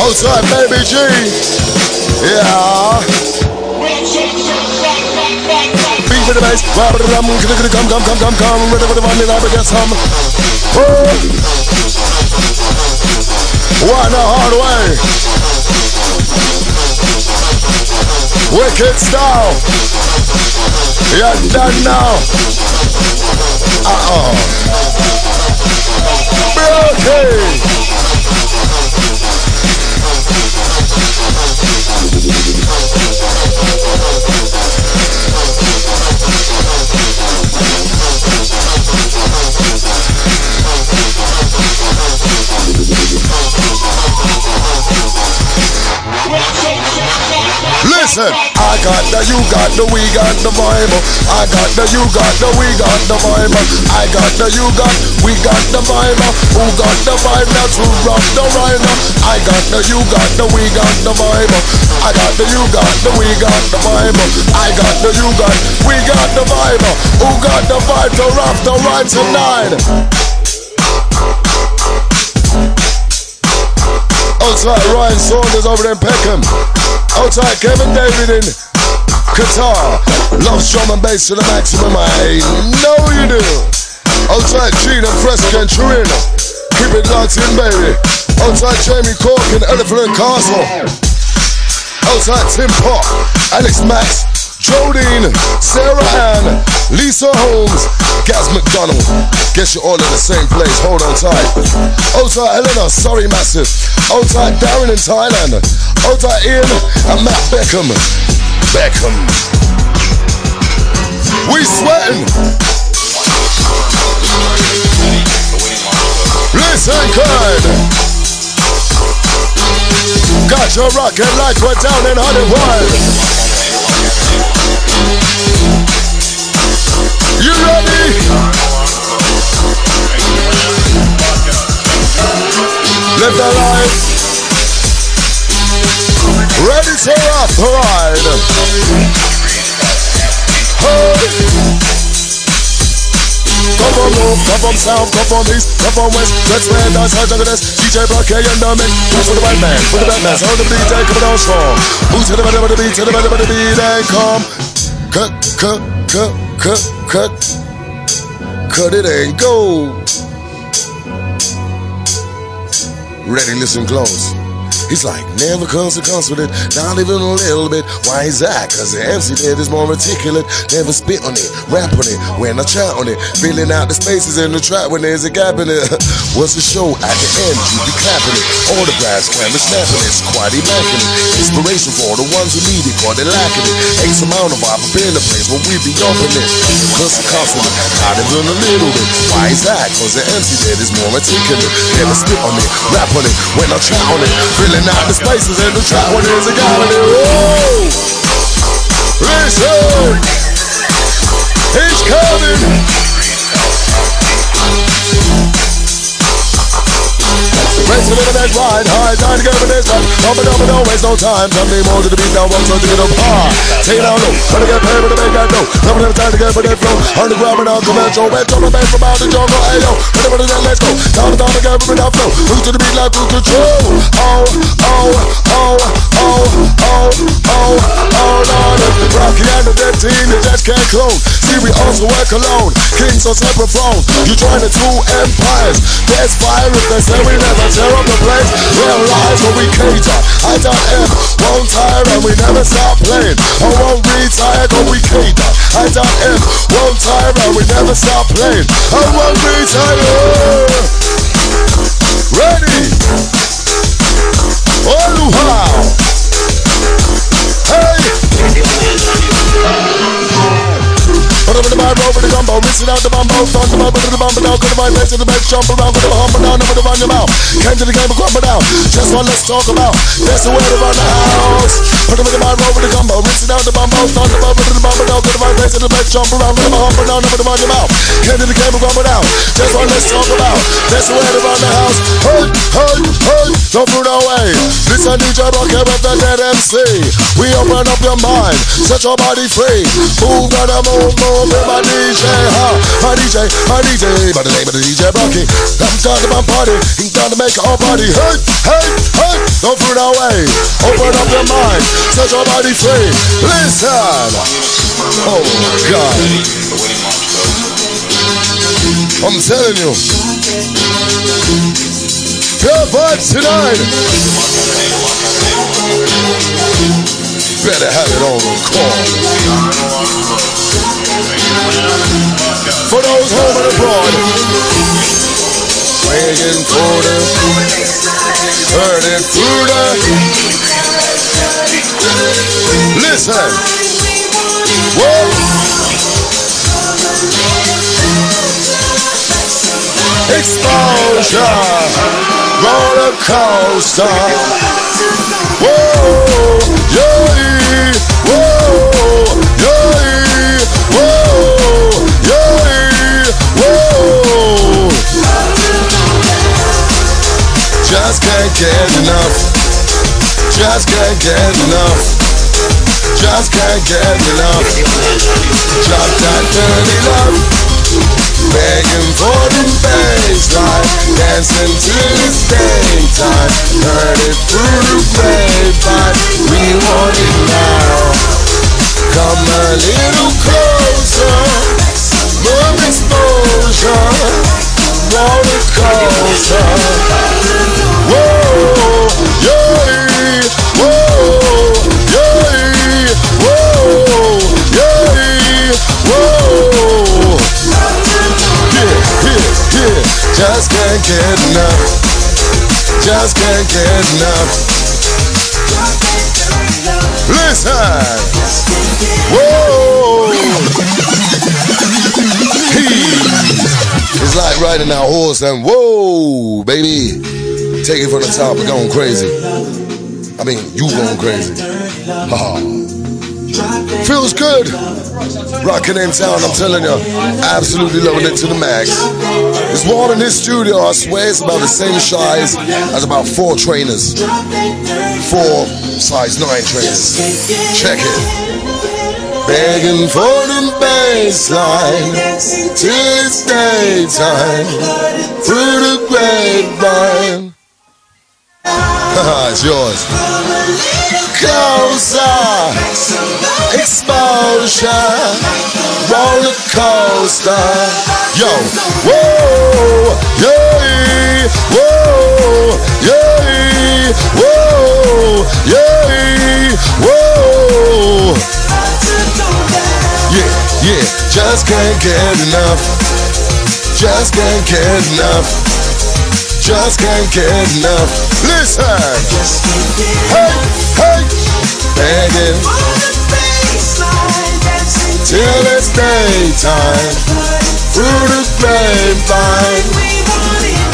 Outside, baby G. Yeah. Beat with the bass. But I'm gonna come, come, come, come, come. Ready for the money, I get some. Oh. One the hard way. Wicked style. You're done now. Uh-oh. Okay. Listen, I got the, you got the, we got the vibe. I got the, you got the, we got the vibe. I got the, you got, we got the vibe. Who got the vibe? That's who rock the rhino. I got the, you got the, we got the vibe. I got the, you got the, we got the vibe. I got the, you got, we got the vibe. Who got the vibe to rock the rhyme tonight? Outside Ryan Saunders over in Peckham. Outside Kevin David in Qatar. Love drum and bass to the maximum. I know you do. Outside Gina Fresca and Trina. Keep it locked in, baby. Outside Jamie Cork and Elephant and Castle. Outside Tim Pop, Alex Max, Jodine, Sarah Ann, Lisa Holmes, Gaz McDonald. Guess you're all in the same place. Hold on tight. Outside Helena, sorry, massive. Outside Darren in Thailand. Outside Ian and Matt Beckham. Beckham. We sweating. Listen, good. Got your rocket like we're down in Hollywood. You ready? The. Ready to ride. Hey. Come north, come from south, come from east, come from west. DJ Block K and the mix. Dance for the right man, for the bad man. Sound the DJ coming on strong. Move to the better, better beat, to the better, better beat, and come. Cut, cut, cut, cut, cut. Cut it and go. Ready, listen close. He's like, never comes to comes not even a little bit. Why is that? Cause the MC Det is more articulate. Never spit on it, rap on it, when I chat on it. Filling out the spaces in the trap when there's a gap in it. (laughs) What's the show? At the end, you be clapping it. All the Autographs, camera snapping it, quite immaculate. Inspiration for the ones who need it, cause they're lacking it. X amount of up in the place where we be jumping it. Cause the constant, not even a little bit. Why is that? Cause the MC Det is more articulate. Never spit on it, rap on it, when I chat on it. Filling out the spaces in the trap when there's a it. Whoa! Listen! He's coming! Racing in the next ride, high time to get up in this time. Up and up and don't waste no time. Me more to the beat now, one so to get up high. Take it down low, trying to get paid with the big guy dough. Never have time to get for that flow. On the ground and on conventional, wet on the bass from out the jungle. Hey yo, for the net, let's go. Down and down to get with that flow. Move to the beat like cruise control. Oh, oh, oh, oh, oh, oh, oh, Lord. Brockie and the Det team, you just can't clone. See, we also work alone. Kings on separate thrones. You join the two empires. There's fire if they say we never tear up the place. Realize what we cater. I done M, won't tire and we never stop playing. I won't retire, but we cater. I done M, won't tire and we never stop playing. I won't retire. Ready? Oh, wow. Hey! Put up in the bar, over the gumbo, mixing out the bumbo, thought the bumbo to the bumbo down, go to my face to the bass, jump around, go to humble down, never to run your mouth. Came to the game and crumble down. Just what let's talk about. That's the way to run the house. Put up in the bar, over the gumbo, mixing out the bumbo, thought the bumbo to the bumbo down, go to my face to the bass, jump around, go to humble down, never to run your mouth. Came to the game and crumble down. Just what let's talk about. That's the way to run the house. Hey, hey, hey, don't move away. This a DJ here with the Det MC. We open up your mind, set your body free. Move, gotta move, move with my DJ, huh? My DJ, my DJ, by the name of the DJ Brockie. I'm done to my party, he done to make whole party. Hey, hey, hey, don't throw that way. Open up your mind, set your body free. Listen. Oh God. I'm telling you. Pure vibes tonight. Better have it on record. For those home and abroad, waiting for the it through the. Listen. Whoa. Exposure, roller coaster. Whoa, yeah, whoa, yeah, Just can't get enough. Just can't get enough. Just can't get enough. Drop that dirty love. Begging for the baseline, dancing to the daytime. Heard it through the grapevine. We want it now. Come a little closer, more exposure, roller coaster. Whoa, yeah, whoa, yeah, whoa, yeah, whoa. Just can't get enough. Just can't get enough. Listen. Whoa. It's like riding our horse and whoa, baby. Take it from the top and going crazy. I mean, you going crazy. Ha. Feels good. Rocking in town, I'm telling you. Absolutely loving it to the max. There's one in this studio, I swear it's about the same size as about four trainers. Four size nine trainers. Check it. Begging for the baseline till it's daytime through the grapevine. (laughs) it's yours. Closer, exposure, roller coaster. Yo, whoa, yeah, whoa, yeah, whoa, yeah, whoa. Yeah, yeah, just can't get enough. Just can't get enough. Just can't get enough. Listen. Hey, hey, begging. Till it's daytime. Through the grapevine.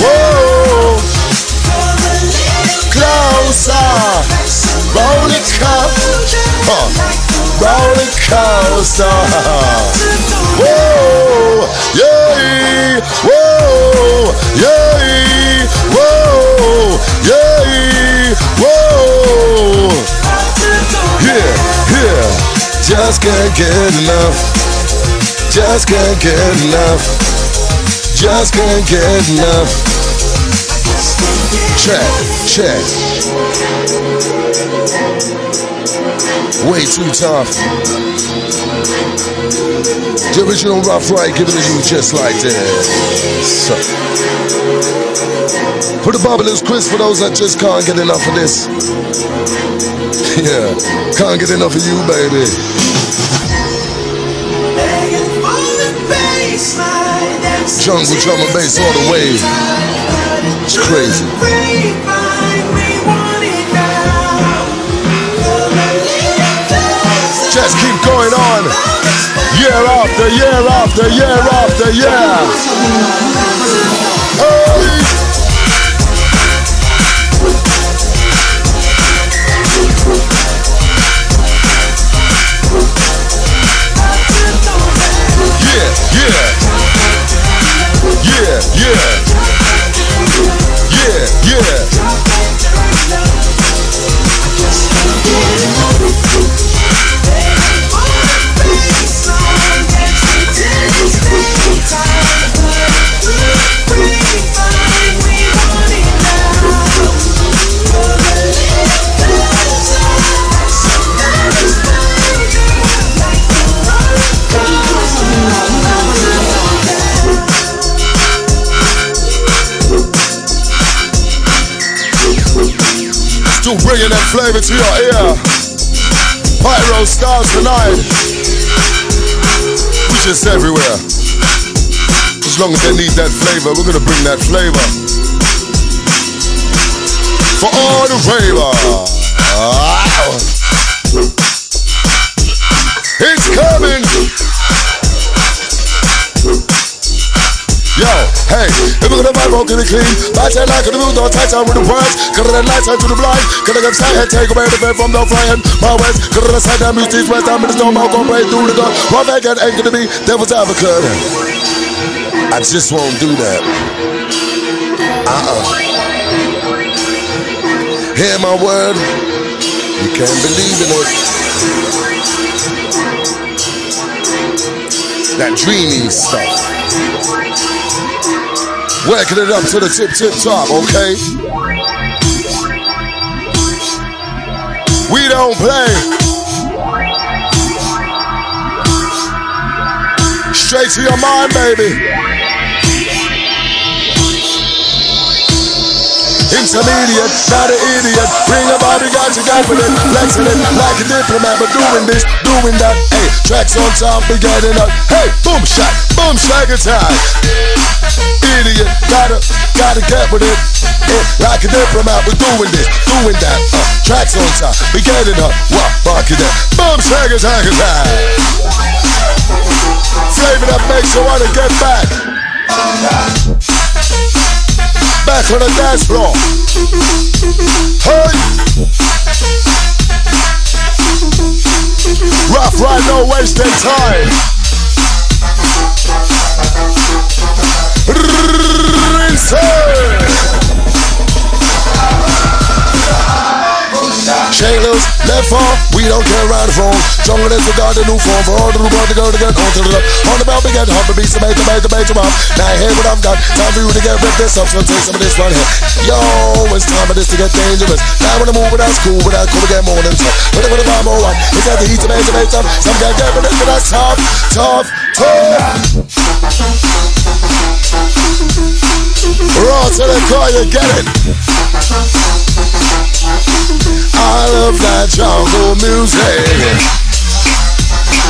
Whoa, closer, roller coaster, huh. roller coaster. Whoa, yeah, Yeah, yeah. Just can't get enough. Just can't get enough. Just can't get enough. Check, check. Way too tough. The original Rough Right giving it to you just like this. Put the bubblers quiz for those that just can't get enough of this. (laughs) Yeah, can't get enough of you, baby. Jungle drum and bass all the way. It's crazy. Going on. Year after year after year after year. Hey. Yeah, yeah. Yeah, yeah. Yeah, bringing that flavor to your ear. Pyro stars tonight. We just everywhere. As long as they need that flavor, we're gonna bring that flavor. For all the flavor. It's coming. Hey, if we're gonna vibe out, get it clean. Bad time like the mood, don't touch on with the words. Cut the lights out to the blind. Cut the side head, take away the fame from the frying. My west, cut the side down, music, west, I'm in the storm, I'll go right through the gun. One vacant ain't gonna be devil's advocate. I just won't do that. Uh-uh. Hear my word, you can't believe in it. That dreamy stuff. Working it up to the tip, tip top, okay? We don't play. Straight to your mind, baby. Intermediate, not an idiot. Bring a body, got you with it. Flexing it like a diplomat, but doing this, doing that. Hey, tracks on we getting up. Hey, boom shot, boom shot attack. Idiot, gotta, gotta get with it. Eh, like a diplomat, we're doing this, doing that. Uh, tracks on top, we getting up. What, fuck it up. Boom shot attack attack. Flavor that makes you wanna get back. Back on the dance floor. Hey! Rough right, no wasting time. Rinse left arm, we don't care around the phone. Jungle is the the new form for all the world to go to get on to the top. On the bell, we hot, the beats, the bait, the bait, the bait, the up. Now hear what I've got. Time for you to get of this up, so take some of this right here. Yo, it's time for this to get dangerous. Now when I move, that's cool, but that's cool to get more than tough. But if I'm more one, it's at the heat, the bait, the bait, up. Some guy get it, but that's tough, tough, tough. Raw to the core, you get it. I love that jungle music.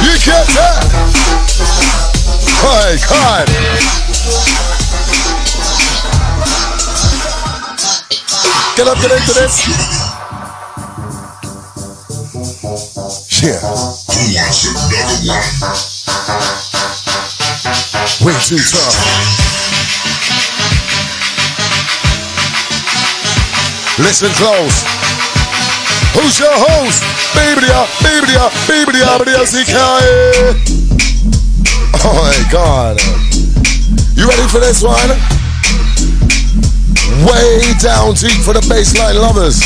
You get that? Hey, God. Get up, get into this. Yeah. Who wants another one? Way too tough. Listen close. Who's your host? Baby dia, baby dia, Oh my God. You ready for this one? Way down deep for the baseline lovers.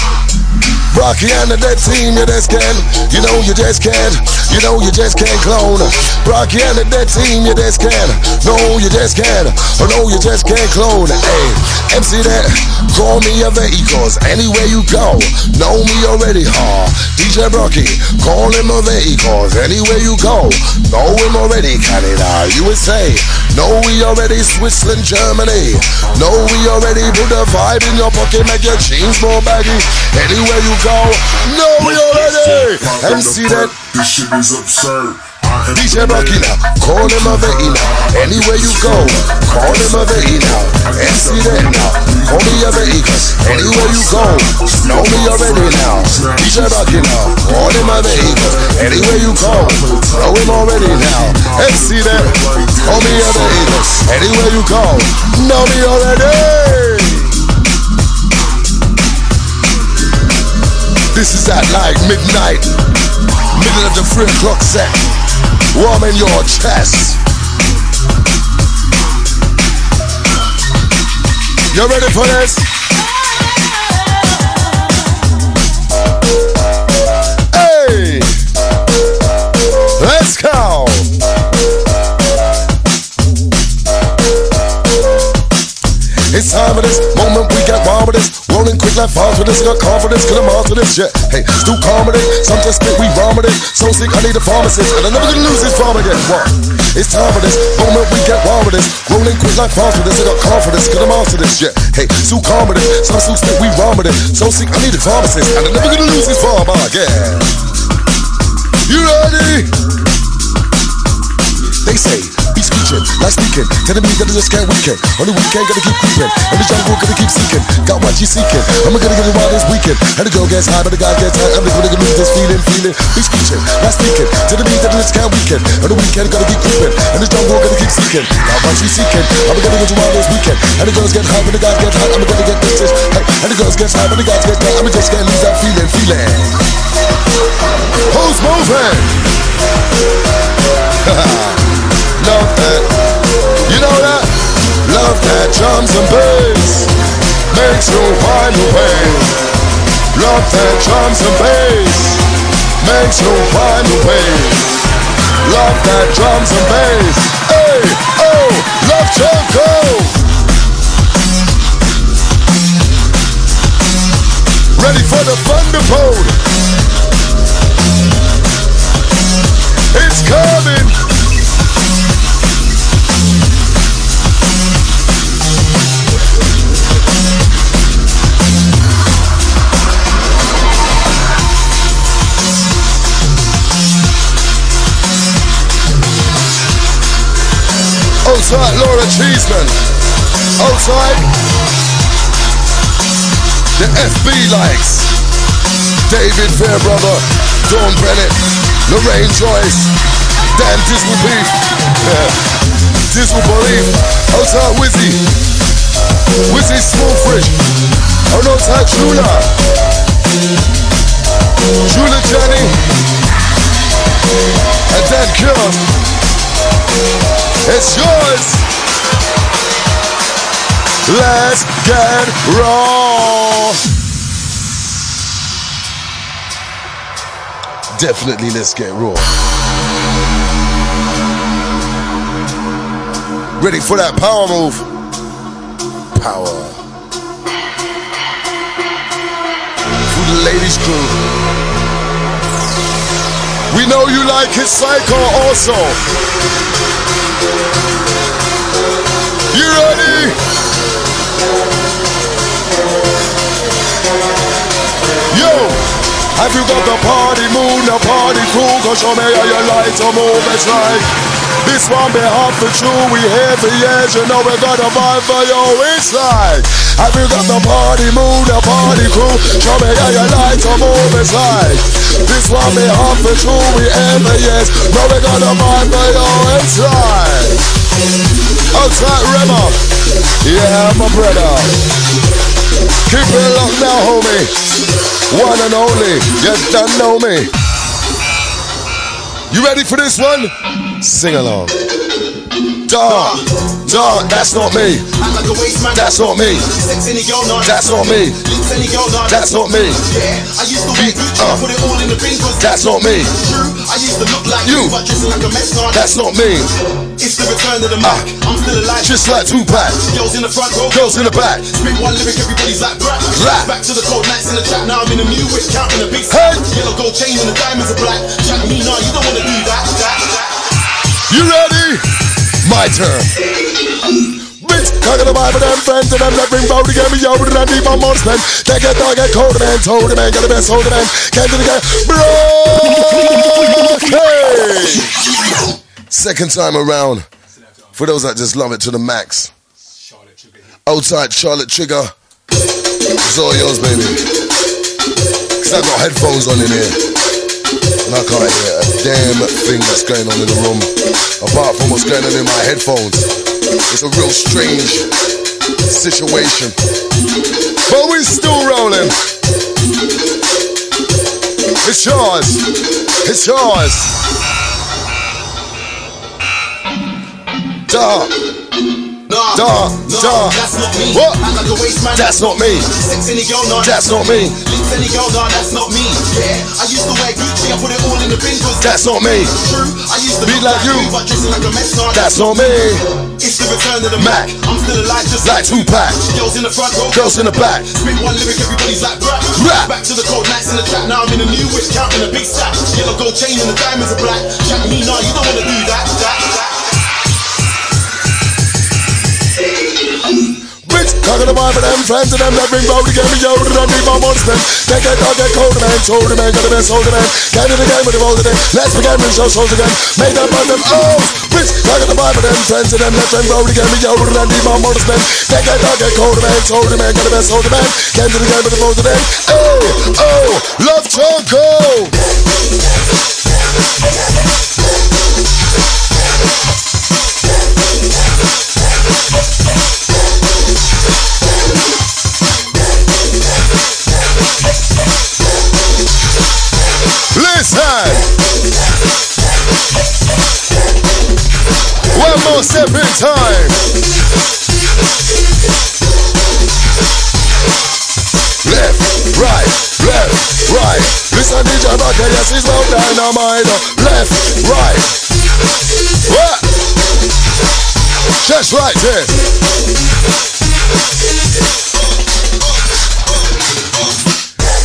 Brockie and the Det team, you just can't. You know you just can't. You know you just can't clone. Brockie and the Det team, you just can't. No, you just can't. Oh no, you just can't clone. Hey, MC Det, call me a vehicles. Anywhere you go, know me already, huh? DJ Brockie, call him a vehicles. Anywhere you go, know him already. Canada, USA. Know we already Switzerland, Germany. Know we already put a vibe in your pocket, make your jeans more baggy. Anywhere you go, know we already. MC Det. This shit is absurd. DJ now, call him a VE now. Anywhere you go, call him a VE now. MC Det now, call me a VE cause anywhere you go, know me already now. DJ now, call him a VE cause anywhere you go, know him already now. MC Det, call me a VE cause anywhere you go, know me already. This is at like midnight, middle of the three o'clock set, warming your chest. You ready for this? This. Like fast with this, got confidence, cause I'm on to this shit. Hey, still comedy, some just spit, we rhyme with it. So sick, I need a pharmacist, and I'm never gonna lose this farm again. What? It's time for this moment, we get wild with this. Rolling quick like fast with this, I got confidence, cause I'm on to this shit. Hey, still comedy, some still spit, we rhyme with it. So sick, I need a pharmacist, and I'm never gonna lose this farm again. You ready? They say, screeching, like speaking, telling me that I just can't weaken. On the weekend, gotta keep creeping, the jungle gonna keep seeking. Got what you seeking, I'm gonna get it while this weekend. And the girl gets high, but the guy gets high. I'm gonna lose this feeling, feeling. Be screeching, like speaking, telling me that I just can't weaken. On the weekend, gotta keep creeping, and the jungle gonna keep seeking. Got what you seeking, I'm gonna get while this weekend. And the girls get high, but the guys get high. I'm gonna get this, this, hey. And the girls get high, but the guys get high. I'm just gonna lose that feeling, feeling. Who's moving? (laughs) Love that. You know that? Love that drums and bass. Makes you wind away. Love that drums and bass. Makes you wind away. Love that drums and bass. Hey, oh, love jungle. Ready for the thunderbolt. It's coming. Outside Laura Cheeseman. Outside. The FB likes. David Fairbrother, Dawn Bennett, Lorraine Joyce, Dan Dismal Beef, (laughs) Dismal Belief, outside Wizzy, Wizzy Small Fridge, and outside Chula, Chula Johnny, Mixture. It's yours. Let's get raw. Definitely let's get raw. Ready for that power move? Power. For the ladies crew. We know you like his psycho also. You ready? Yo, have you got the party moon, the party crew? Go show me how you like to move. It's like this one be hot for true. We here for years, you know we got a vibe for you. It's like have you got the party moon, the party crew? Show me how you like to move. It's like this one be hot for true. We here for years, know we got a vibe for you. It's like outside Rema, yeah, my brother. Keep it locked now, homie. One and only. You don't know me. You ready for this one? Sing along. Dog, dog, that's not me. Act like a. That's not me. Sex any girl, nah, That's not me. Lips any girl, nah, That's not me. Yeah, I used to wear Beat, Gucci, uh. I put it all in the bin 'cause That's not me. True, I used to look like You. you, but dressing like a mess, That's not me. It's the return of the Mac. I'm still alive. Just like Tupac. Girls in the front row. Girls in the back. Spit one lyric, everybody's like rap. Rap. Back to the cold nights in the trap. Now I'm in a new whip, counting a big Hey. Yellow gold chain and the diamonds are black. Jack me, nah, you don't wanna do that. that, that. You ready? My turn. Bitch, talking about them friends and them that bring bow to get me over to that deep on more spend. They get dog, get cold, man, told man, got the best hold man. Came to the guy, bro. Hey. Second time around. For those that just love it to the max. Outside Charlotte Trigger. It's all yours, baby. Cause I got headphones on in here. And I can't hear a damn thing that's going on in the room. Apart from what's going on in my headphones. It's a real strange situation. But we're still rolling. It's yours. It's yours. Duh. Nah, Duh, nah, duh. that's not me. What? Like waste. That's not me. Sex any girl, nah, That's not me. Girl, nah, that's not me. Yeah, I used to wear Gucci, I put it all in the bin That's not me. True, I used to Be like you. but dressing like a mess, nah, That's not me. It's the return of the Mac. Mac. I'm still alive, just Like Tupac. Girls in the front row. Girls in the back. Spit one lyric, everybody's like rap. Rap. Back to the cold nights in the trap. Now I'm in a new whip, counting a big stack. Yellow gold chain and the diamonds are black. Jack me, nah, you don't wanna do that. that, that. Talking about them friends and them that bring bow to get me over to that deep on more spend. They get dog, get cold, man, told man, got the best hold man. Came to the game with the roll today. Let's begin with show shows again. Made up on them oh Bitch, talking about them friends and them that bring bow to get me over to that deep on more spend. They get dog, get cold, man, told man, got the best hold man. Came to the game with the roll today. Hey, oh, oh, love choco. Listen. Step in time. Left, right, left, right. Listen, DJ Baka, yes, he's well dynamite. Left, right. What? Just right there.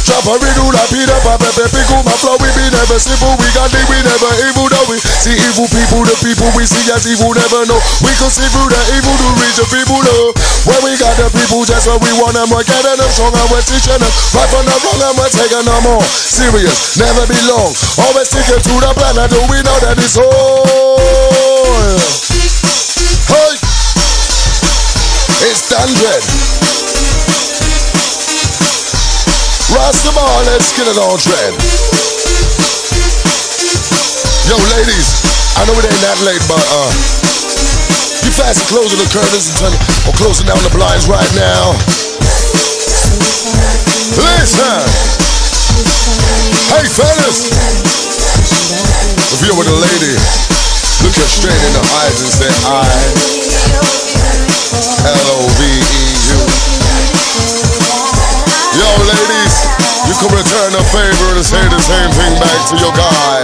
Drop a riddle, a beat up, a pepe, pick up my flow, we be never simple, we got it, we never evil, though we see evil people, the people we see as evil, never know. We can see through the evil to reach the people, though. When we got the people, just what we want them, we're getting them strong, we're teaching them. Right from the wrong, and we're taking them more serious, never be long. Always sticking to the plan, do we know that it's all. Hey! It's Pass them all. let's get it on dread. Yo, ladies, I know it ain't that late, but uh, you fast closing the curtains and turning or closing down the blinds right now. Listen, hey fellas, if you're with a lady, look her straight in the eyes and say I L O V E U. Yo, ladies you could return a favor and say the same thing back to your guy.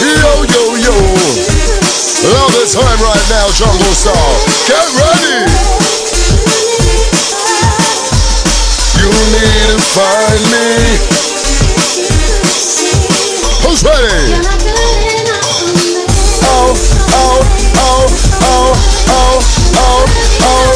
Yo, yo, yo. Love the time right now, Jungle Star. Get ready. You need to find me. Who's ready? Oh, oh, oh, oh, oh, oh, oh.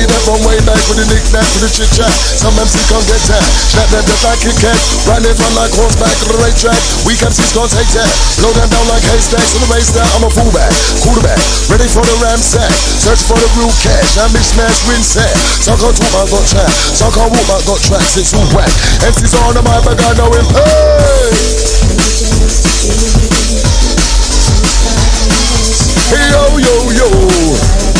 MC Det from way back with the knick-knack to the chit-chat. Some MC can't get that Snap that just like a cat Run it run like horseback to the racetrack Weak MCs can't take that. Blow them down like haystacks In the race now I'm a fullback Quarterback. Ready for the ram sack Search for the real cash. Me smash win set. Some can't talk I got chat Some can't walk I got tracks. It's all whack. MC's on the mic but I know him. Hey Yo yo yo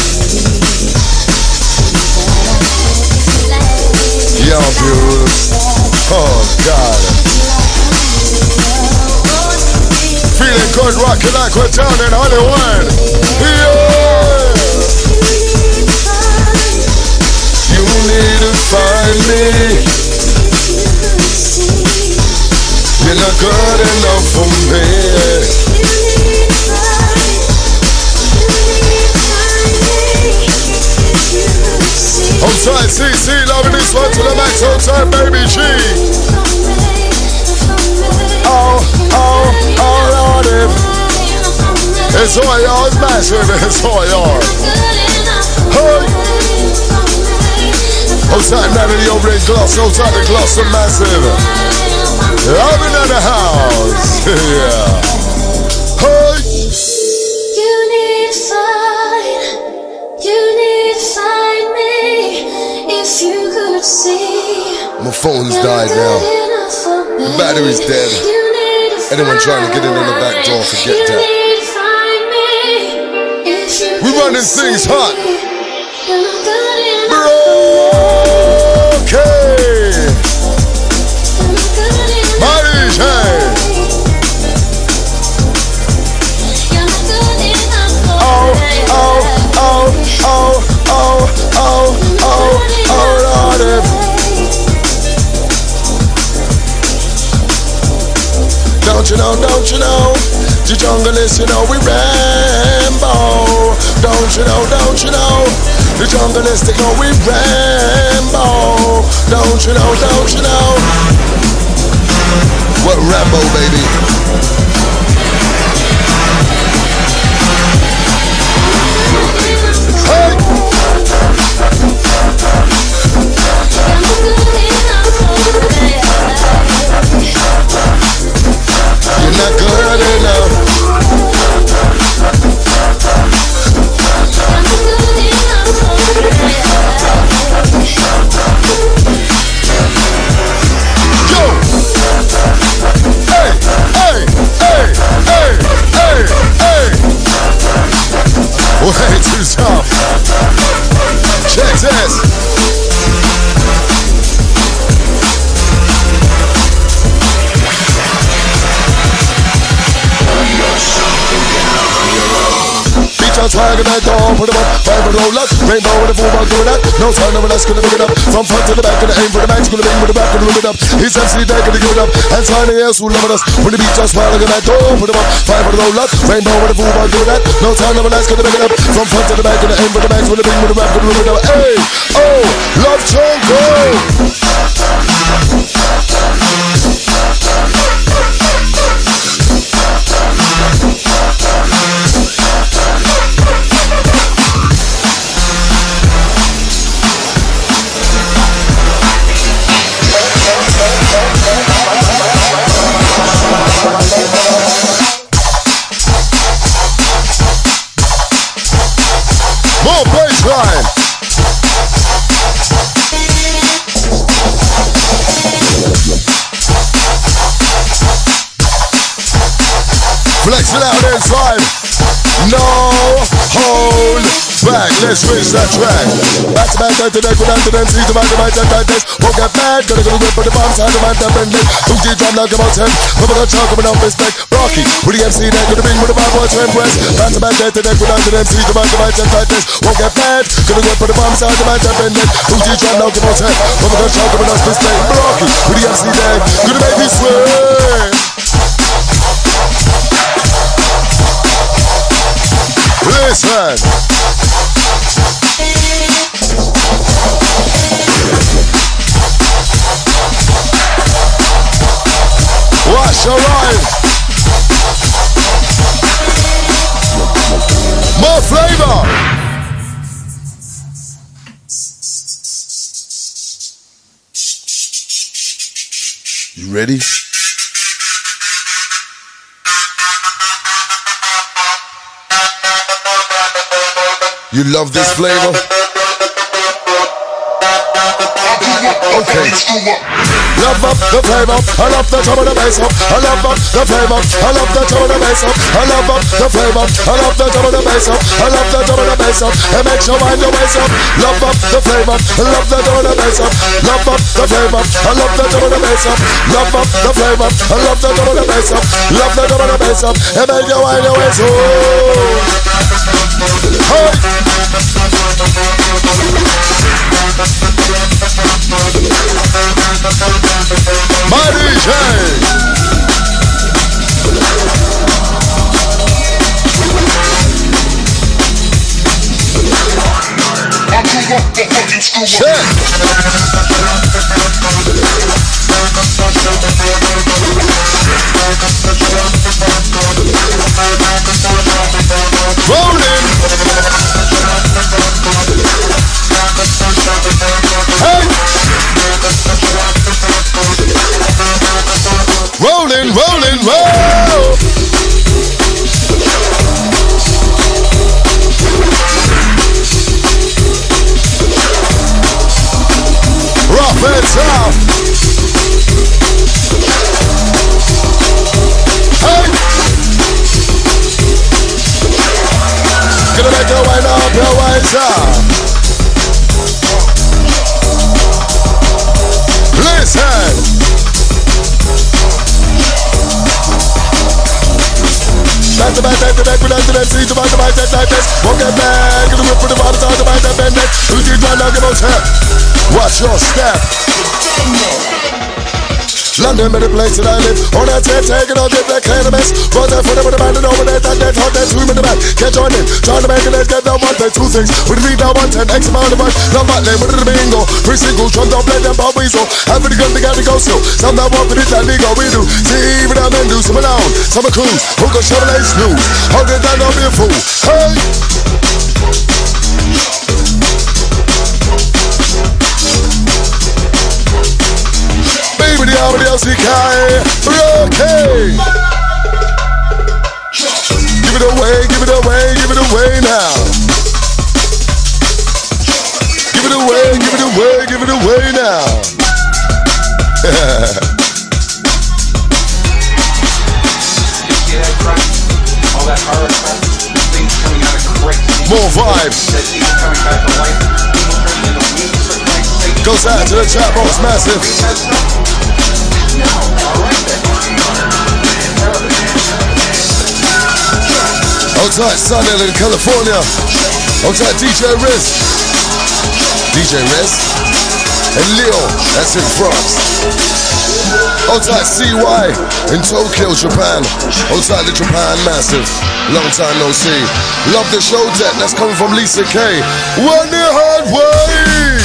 Beautiful. Oh, God. Feeling good, rocking like we're down in Hollywood. Yeah. You need to find me. You're not good enough for me. Outside CC, loving this one to the max. Outside baby G. Oh, oh, oh, Lord, it's all yours, massive. It's all yours. Hey. Outside Natalie over in gloss, outside the gloss of massive. Loving in the house. (laughs) yeah. Phone's died now. enough for me. The battery's dead. You need to Anyone trying to get in on the back door, forget that. need to find me. If you We could running things hot. Don't you know, don't you know? The jungle is, you know, we Rambo. Don't you know, don't you know? The jungle is, they know we Rambo. Don't you know, don't you know? What Rambo, baby? Hey! You're not good enough. Try to get on, put 'em up, five and roll up, rainbow with a full ball doing that. No sign of ass, gonna pick it up. From front to the back, gonna aim for the max, gonna bang with the back, gonna look it up. He's MC Det, gonna give it up. And sign the ass who loving us. When the beach on smile, look at that door, put 'em up, five and roll up, rainbow with a full ball doing that. No sign of ass, gonna pick it up. From front to the back, gonna aim for the max, gonna bang with the back, gonna look it up. Hey, oh, love jungle. Back, let's switch that track. Back to back, back to back, go down to them, see the man, the man, that this. Won't get bad, gonna go whip for the bombs, hand the man, that bend it. Two G drum, now come on, ten. Never gonna talk about no respect. Brockie, with the MC, that gonna bring with the bad boy, trend west. Back to back, back to back, go down to them, see the man, the man, that this. Won't get bad, gonna whip for the bombs, hand the man, that bend it. Two G drum, now come on, ten. Never gonna talk about no respect. Brockie, with the MC, that gonna make me sweat. Listen. Your rhyme. More flavor. You ready? You love this flavor? Okay. Love up the flavor, I love the top of the bass up. I love up the flavor, I love the top of the bass up. I love up the flavor, I love the top of the bass up. I love the top of the bass up. It makes you wind your waist up. Love up the flavor, I love the top of the bass up. Love up the flavor, I love the top of the bass up. Love up the flavor, I love the top of the bass up. Love the top of the bass up. It makes you wind your waist up. Marijay! Hey. My DJ. Check. Rolling. Step? Watch your step. London, better place that I live. On that tent, taking on get that cannabis. Run that for them with the band and over there, that that hot, that swim in the back. Can't join in, trying to make it, let's get down one, day, two things. With me down one, ten, X amount of money. Love my name, with the bingo. Free single, jump down, play them pop weasel. Having the gun, they got to go still. Some that walk with it, that legal, we do. See, even I'm do some alone. Some a cruise, who got Chevrolet snooze. Hold it down, don't be a fool. Hey! The army, the LCK. Okay. Give it away, give it away, give it away now. Give it away, give it away, give it away now. More vibes. Goes out to the chat box, massive. Outside Sunny in California. Outside DJ Riz. DJ Riz. And Leo, that's in France. Outside CY in Tokyo, Japan. Outside the Japan Massive. Long time no see. Love the show deck. That's coming from Lisa K. One the hard way.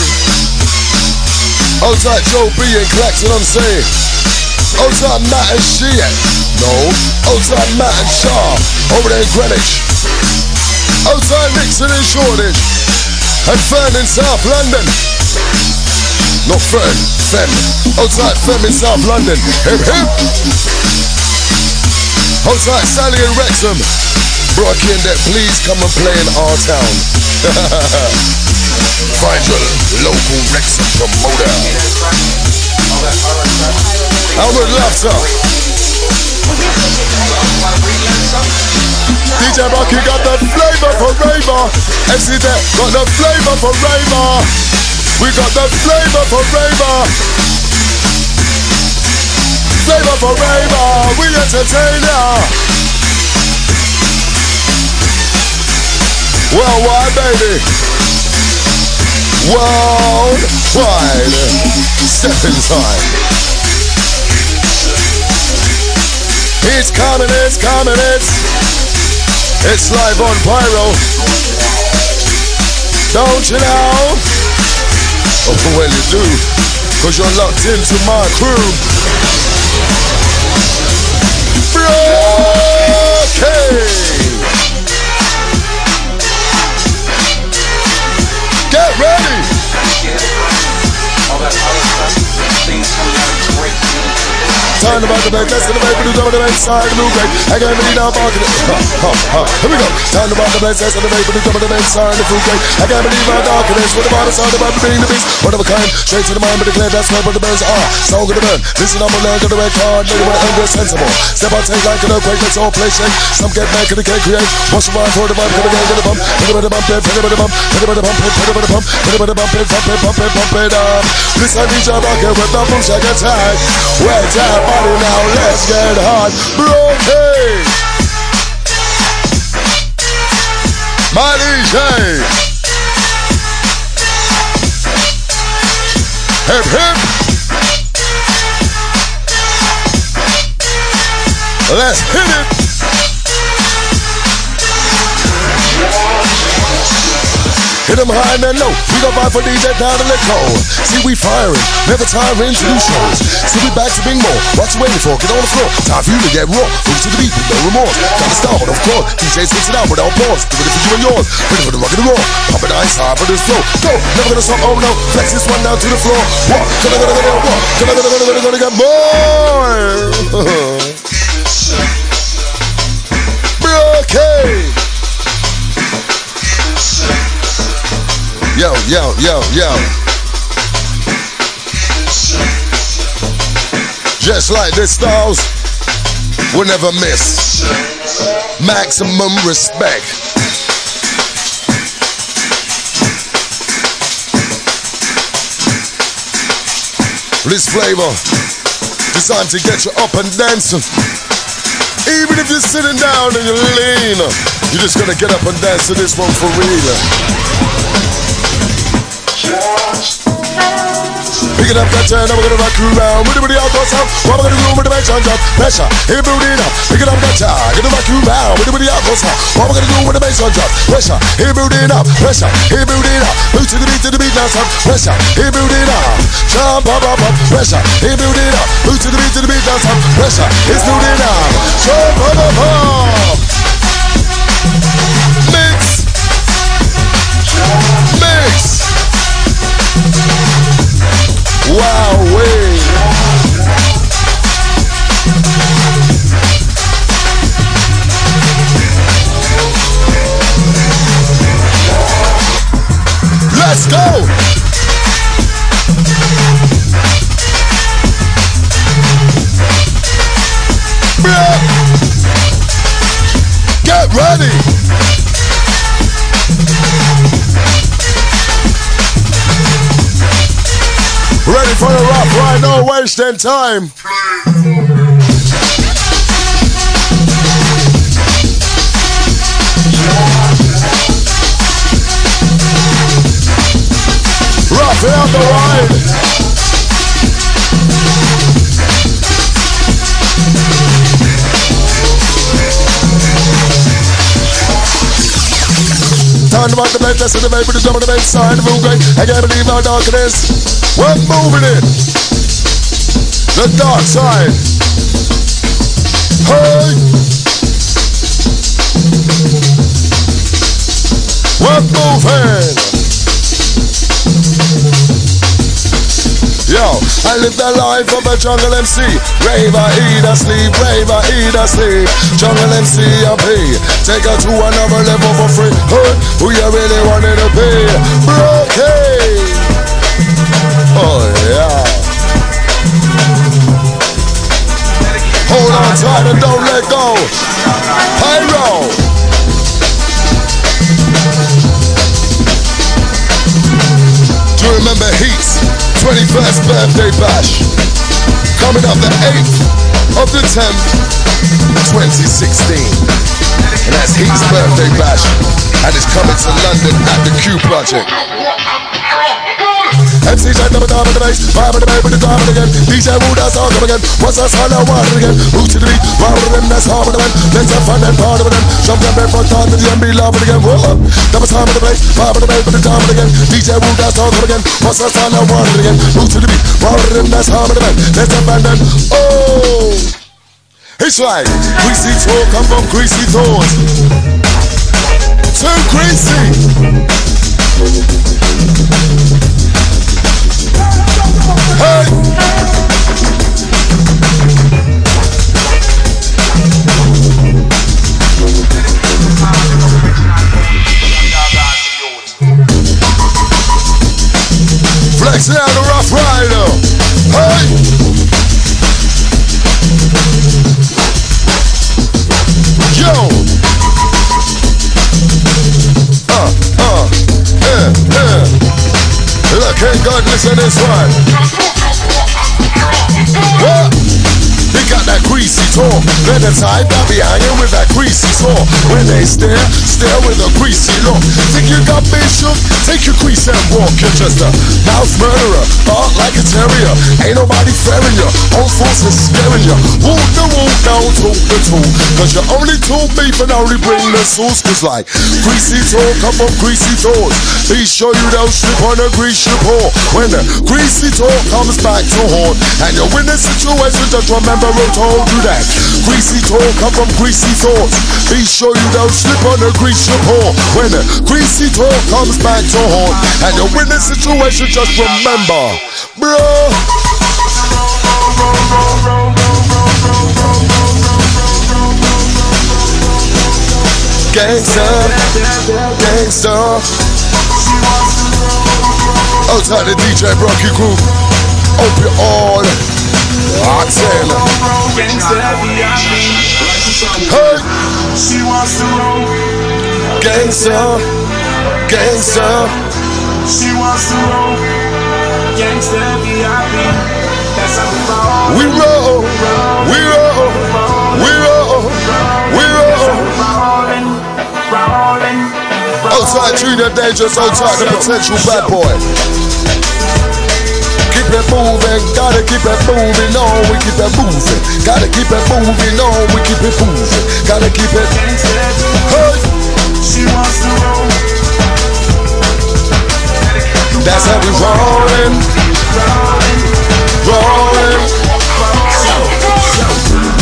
Outside Joe B and Claxon on say. Outside Matt and Shea. No. Outside Matt and Shaw. Over there in Greenwich. Outside Nixon and Shoreditch. And Fern in South London. Not Fern, Fem. Outside Fem in South London. Hip hip. Outside Sally and Wrexham. Brooklyn that please come and play in our town. (laughs) Find your local Wrexham promoter. Albert Laughter. DJ Brockie got the flavor for Raver. MC Det got the flavor for raver. We got the flavor for raver. Flavor for raver. We entertain ya. Worldwide, baby. Worldwide. Step inside. It's coming, it's coming, it's It's live on Pyro. Don't you know? Oh, well you do Cause you're locked into my crew. Okay Get ready Turn about the back, that's the back, you jump the back side, the blue break. I believe now, barking it. Ha, ha, ha. Here we go. Turn about the back, that's the back, you jump the back side, the blue break. I can't believe how is. What about the sound about being the beast? One of a kind, straight to the mind, but declare that's where the burns are. So good to burn. Listen, I'm a learn to the red card, nigga, when I'm sensible. Step out, take like an earthquake, let's all play shake. Some get mad, cause they can't create. Watch the rhyme for the bump, get the gang, get the bump. Hit it with the bump, hit it with the bump, hit it with the bump, hit it with the bump, hit it with the bump, hit it, bump it, bump it, bump it up. Listen, DJ Rocket with the boom shack attack. Wet that body now, let's get hot. Broken. My DJ. Hip hip. Let's hit it. Hit them high and low. We gon' vibe for these that down and let go. See, we firing, never tiring to do shows. See, we back to bring more. What you waiting for? Get on the floor. Time for you to get raw. Move to the beat with no remorse. Got to start, but of course, DJ switch it out without pause. Do it for you and yours. Ready for the rock and the roll. Pumping ice high for this flow. Go, never gonna stop. Oh no, flex this one down to the floor. What? Gonna, gonna, gonna, what? Gonna, gonna, gonna, gonna, gonna get more. (laughs) Okay. Yo, yo, yo, yo. Just like this, stars, we'll never miss. Maximum respect. This flavor designed to get you up and dancing. Even if you're sitting down and you're lean, you're just gotta get up and dance to this one for real. Pick it up that turn, we're gonna rock you round. With the booty out, go south. What we're gonna do with the bass on drop? Pressure, hit booty up. Pick it up that turn, gonna rock you round. With the booty out, go south. What we're gonna do with the bass on drop? Pressure, hit booty up. Pressure, hit booty up. Move to the beat, to the beat now, son. Pressure, hit booty up. Jump up, up, up. Pressure, hit booty up. Move to the beat, to the beat now, son. Pressure, it's booty up. Jump up, up, up. Mix. Mix. Let's go. Get ready. Ready for the rap right now, wasting time. Rough on the ride. About the bed, listen to the baby, the drum on the bass side, move great. I can't believe how dark it is. We're moving it. The dark side. Hey! We're moving. Yo, I live the life of a jungle MC. Raver, eat a sleep, raver, eat a sleep. Jungle MC, I pay. Take her to another level for free. Huh? Who you really wanted to be? Brockie! Oh, yeah. Hold on tight and don't let go. Pyro! remember heat? 21st birthday bash. Coming up the 8th of the 10th, 2016. And that's Heat's birthday bash. And it's coming to London at the Q Project. MC shut up the top of the bass, vibe the bass with the it again. DJ Woo, that's all come again. What's that sound I want again? Root to the beat, round with them, that's hard with them. Let's have fun and party with them. Jump them the MB, love it again. Whoa, up. Double time of the bass, vibe the bass with the it again. DJ Woo, that's all come again. What's that sound I want again? Root to the beat, round with them, that's hard with them. Let's have fun and oh. It's like greasy toe come from greasy toes. Too greasy. Flexing out the rough rider. Hey! God listen this one. That greasy talk. The time that be hanging with that greasy talk. When they stare, stare with a greasy look. Think you got me? Take your grease and walk. You're just a mouth murderer. Bark like a terrier. Ain't nobody fairing you. Whole force is scaring you. Walk the walk, now talk the talk. Cause you only talk beef and only bring the sauce. Cause like greasy talk come from greasy toes. Be sure you don't slip on a grease your paw. When the greasy talk comes back to haunt. And you're in a situation, just remember who told you that. Greasy talk come from greasy thoughts. Be sure you don't slip on a greasy paw. When the greasy talk comes back to haunt. And you're in a situation, just remember, bro. Gangsta, gangsta. Outside the DJ Brockie Group. You all Gangsta, gangsta. She wants to roll. Gangsta VIP. That's how we roll. We roll, we roll, we roll, we roll. Outside Junior Dangerous, outside the potential bad boy. Keep it moving, gotta keep it moving on, we keep it moving. Gotta keep it moving on, we keep it moving. Gotta keep it. She wants to roll. That's how we rollin', rollin'. Rollin'.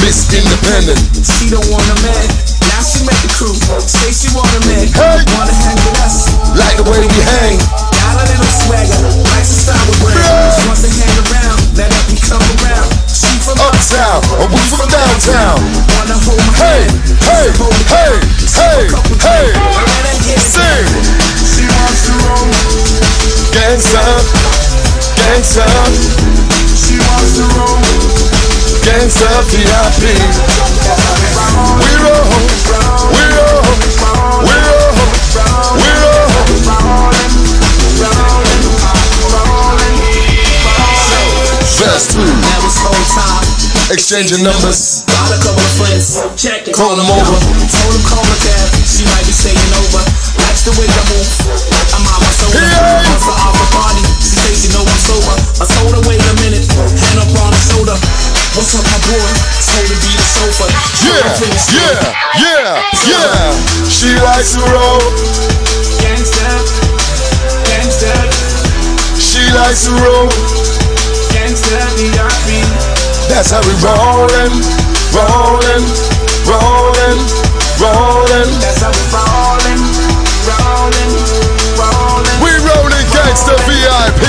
Miss Independent. She don't want a man. Now she met the crew. Say she want a man. Hey. Wanna hang with us. Like the way we hang. Got a little swagger. Likes to style with brand. Yeah. She wants to hang around. Let her be come around. From Uptown, we from downtown. Hey, hey, hey, hey, hey. Sing. Gangsta, gangsta, She wants gangsta VIP. We we roll, we roll, we roll. Two, That was whole time. exchanging numbers. Got a couple of friends, check it. Call 'em over. Told him call my cab, she might be staying over. Likes the way I move, I'm on my soda. Hey. Once I off a party, she says she know I'm sober. I told her wait a minute, hand up on her shoulder. What's up, my boy? Told her be the sofa. Yeah, yeah, yeah, yeah. She likes to roll. Gangsta, gangsta, She likes to roll. That's how we rollin', rollin', rollin', rollin'. That's how we rollin', rollin', rollin'. We rollin' gangsta VIP.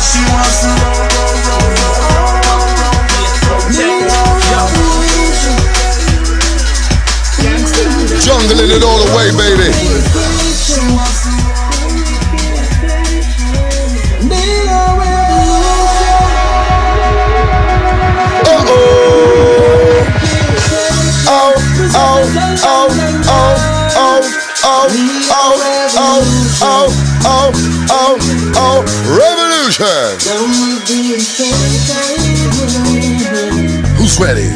She wants to roll, roll, roll, roll, roll, roll. Yo. Gangsta, Jungling it all the way, baby. Oh, oh, oh, oh, oh, oh, oh. oh, oh, revolution. Who's ready?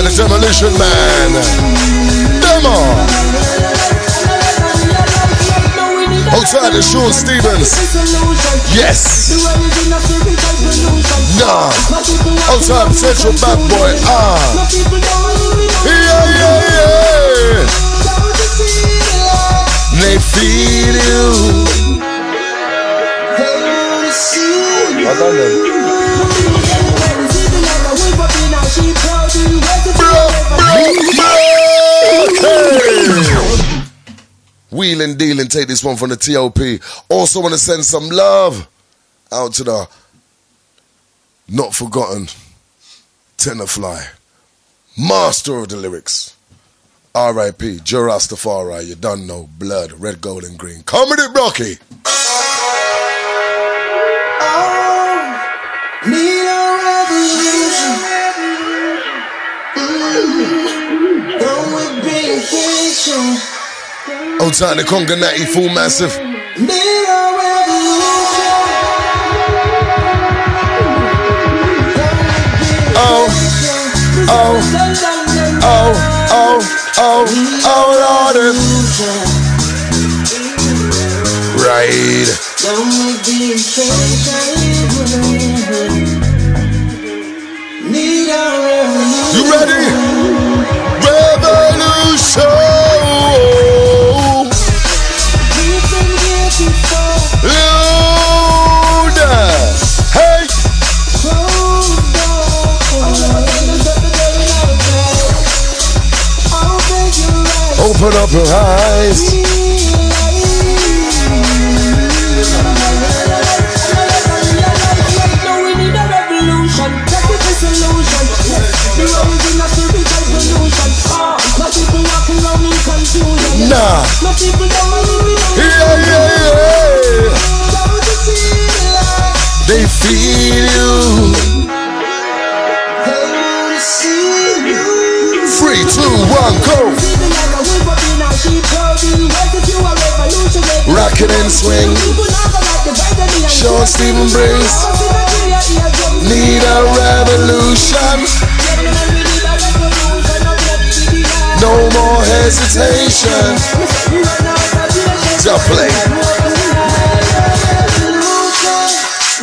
Outside the demolition man. Demo. Outside the Sean Stevens. Yes. Nah. Outside potential bad boy. Ah. Yeah, yeah, yeah. They feel you. Well done then. Wheel and deal and take this one from the TOP. Also want to send some love out to the not forgotten Tenor Fly, master of the lyrics. R.I.P. Jah Rastafari, you done know, blood, red, gold, and green. Come with it, Rocky. Need a revolution. Mm. Outside the Congo Natty, full massive. Oh, oh, oh, oh, oh, oh, Lord. Right. You ready? Open up your eyes. Nah. Yeah, yeah, yeah. They feel you. Three, two, one, go. Rockin' and swing. Sean Stephen brings. Need a revolution. No more hesitation. Play.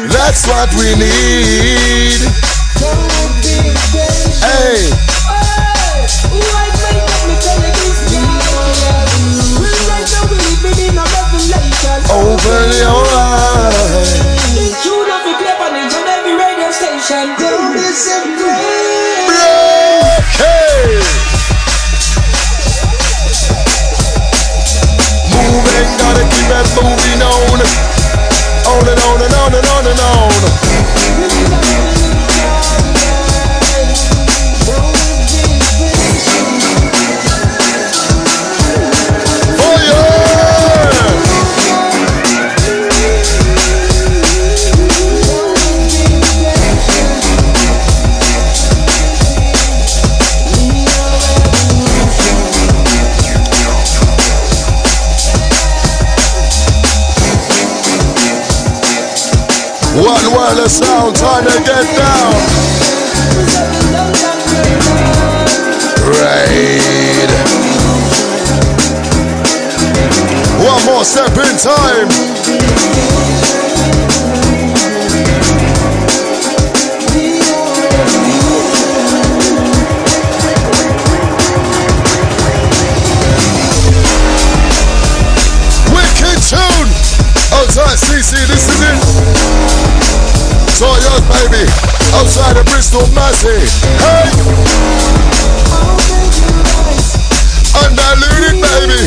That's what we need. Hey. Open your eyes. Don't be surprised. Hey. Moving, gotta keep it moving on. On and on and on and on and on. Wireless sound, time to get down. Right. One more step in time. Baby. Outside of Bristol, Massey. Hey! Undiluted, baby.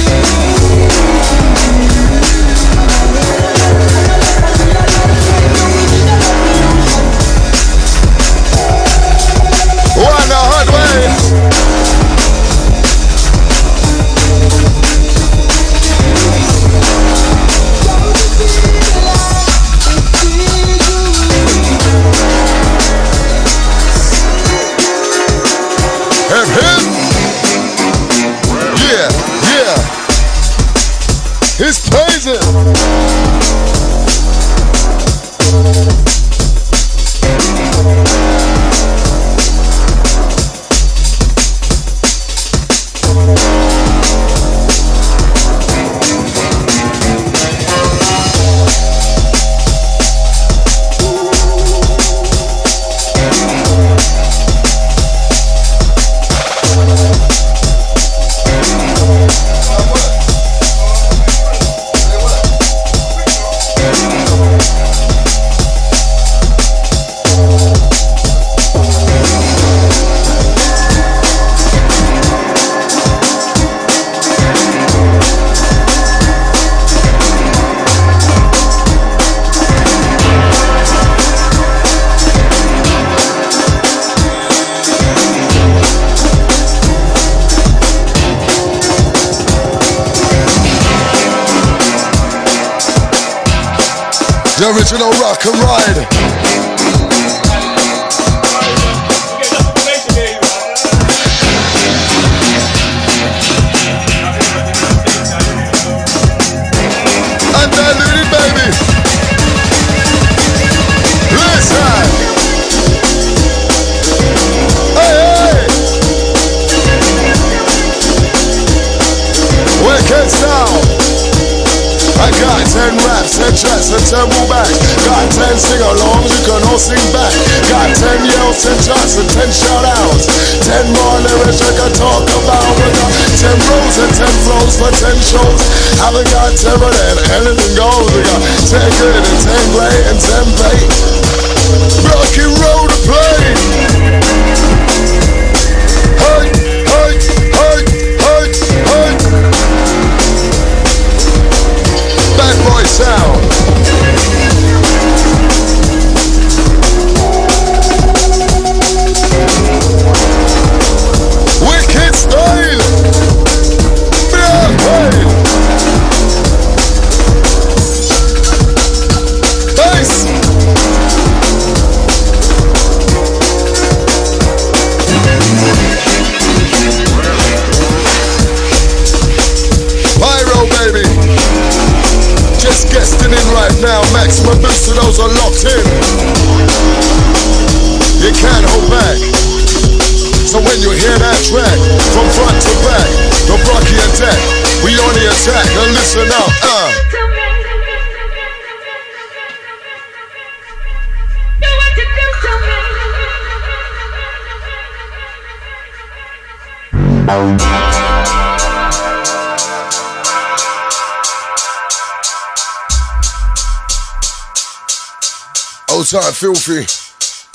Tight filthy,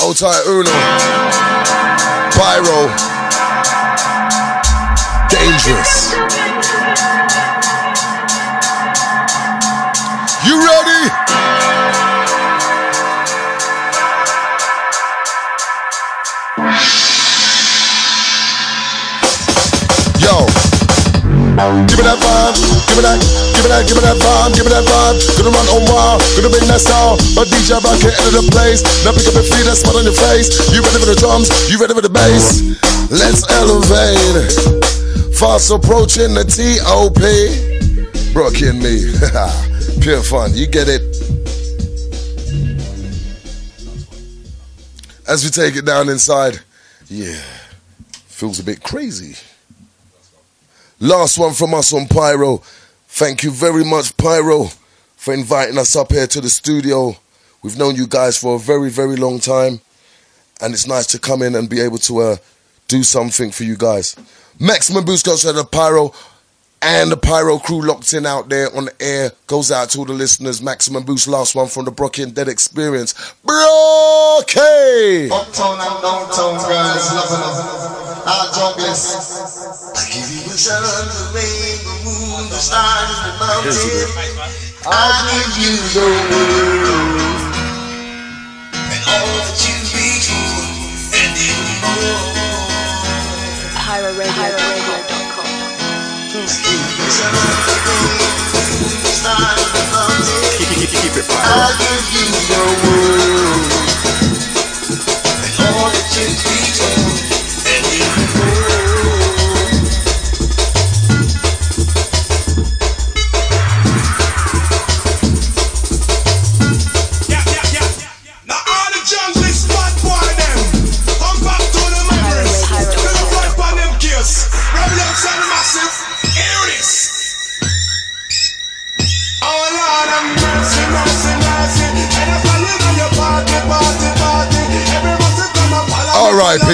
old tight Uno, Pyro, dangerous. You ready? Yo. Give me that vibe, give me that, give me that, give me that vibe, give me that vibe. Gonna run on wild, gonna bring that style. But DJ Rocket into the place. Now pick up your feet and smile on your face. You ready for the drums? You ready for the bass? Let's elevate. Fast approaching the T.O.P. Brockie and me. (laughs) Pure fun. You get it. As we take it down inside, yeah, feels a bit crazy. Last one from us on Pyro. Thank you very much, Pyro, for inviting us up here to the studio. We've known you guys for a very, very long time, and it's nice to come in and be able to uh, do something for you guys. Maximum boost goes to the Pyro and the Pyro crew locked in out there on the air. Goes out to all the listeners. Maximum boost, last one from the Brockie and Det Experience. Brockie! Uptown and downtown junglers. I give you sun, the rain, the moon, the stars, the mountains. I give you the world. And all that you become. And even more. PyroRadio.com. Keep it I give you the world. And all that you become. Me R.I.P.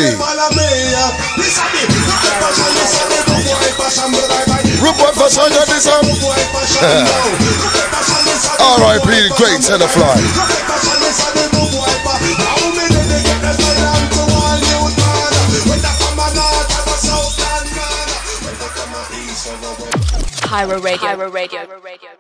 the (laughs) great Tenor Fly. Pyro Radio. Pyro Radio.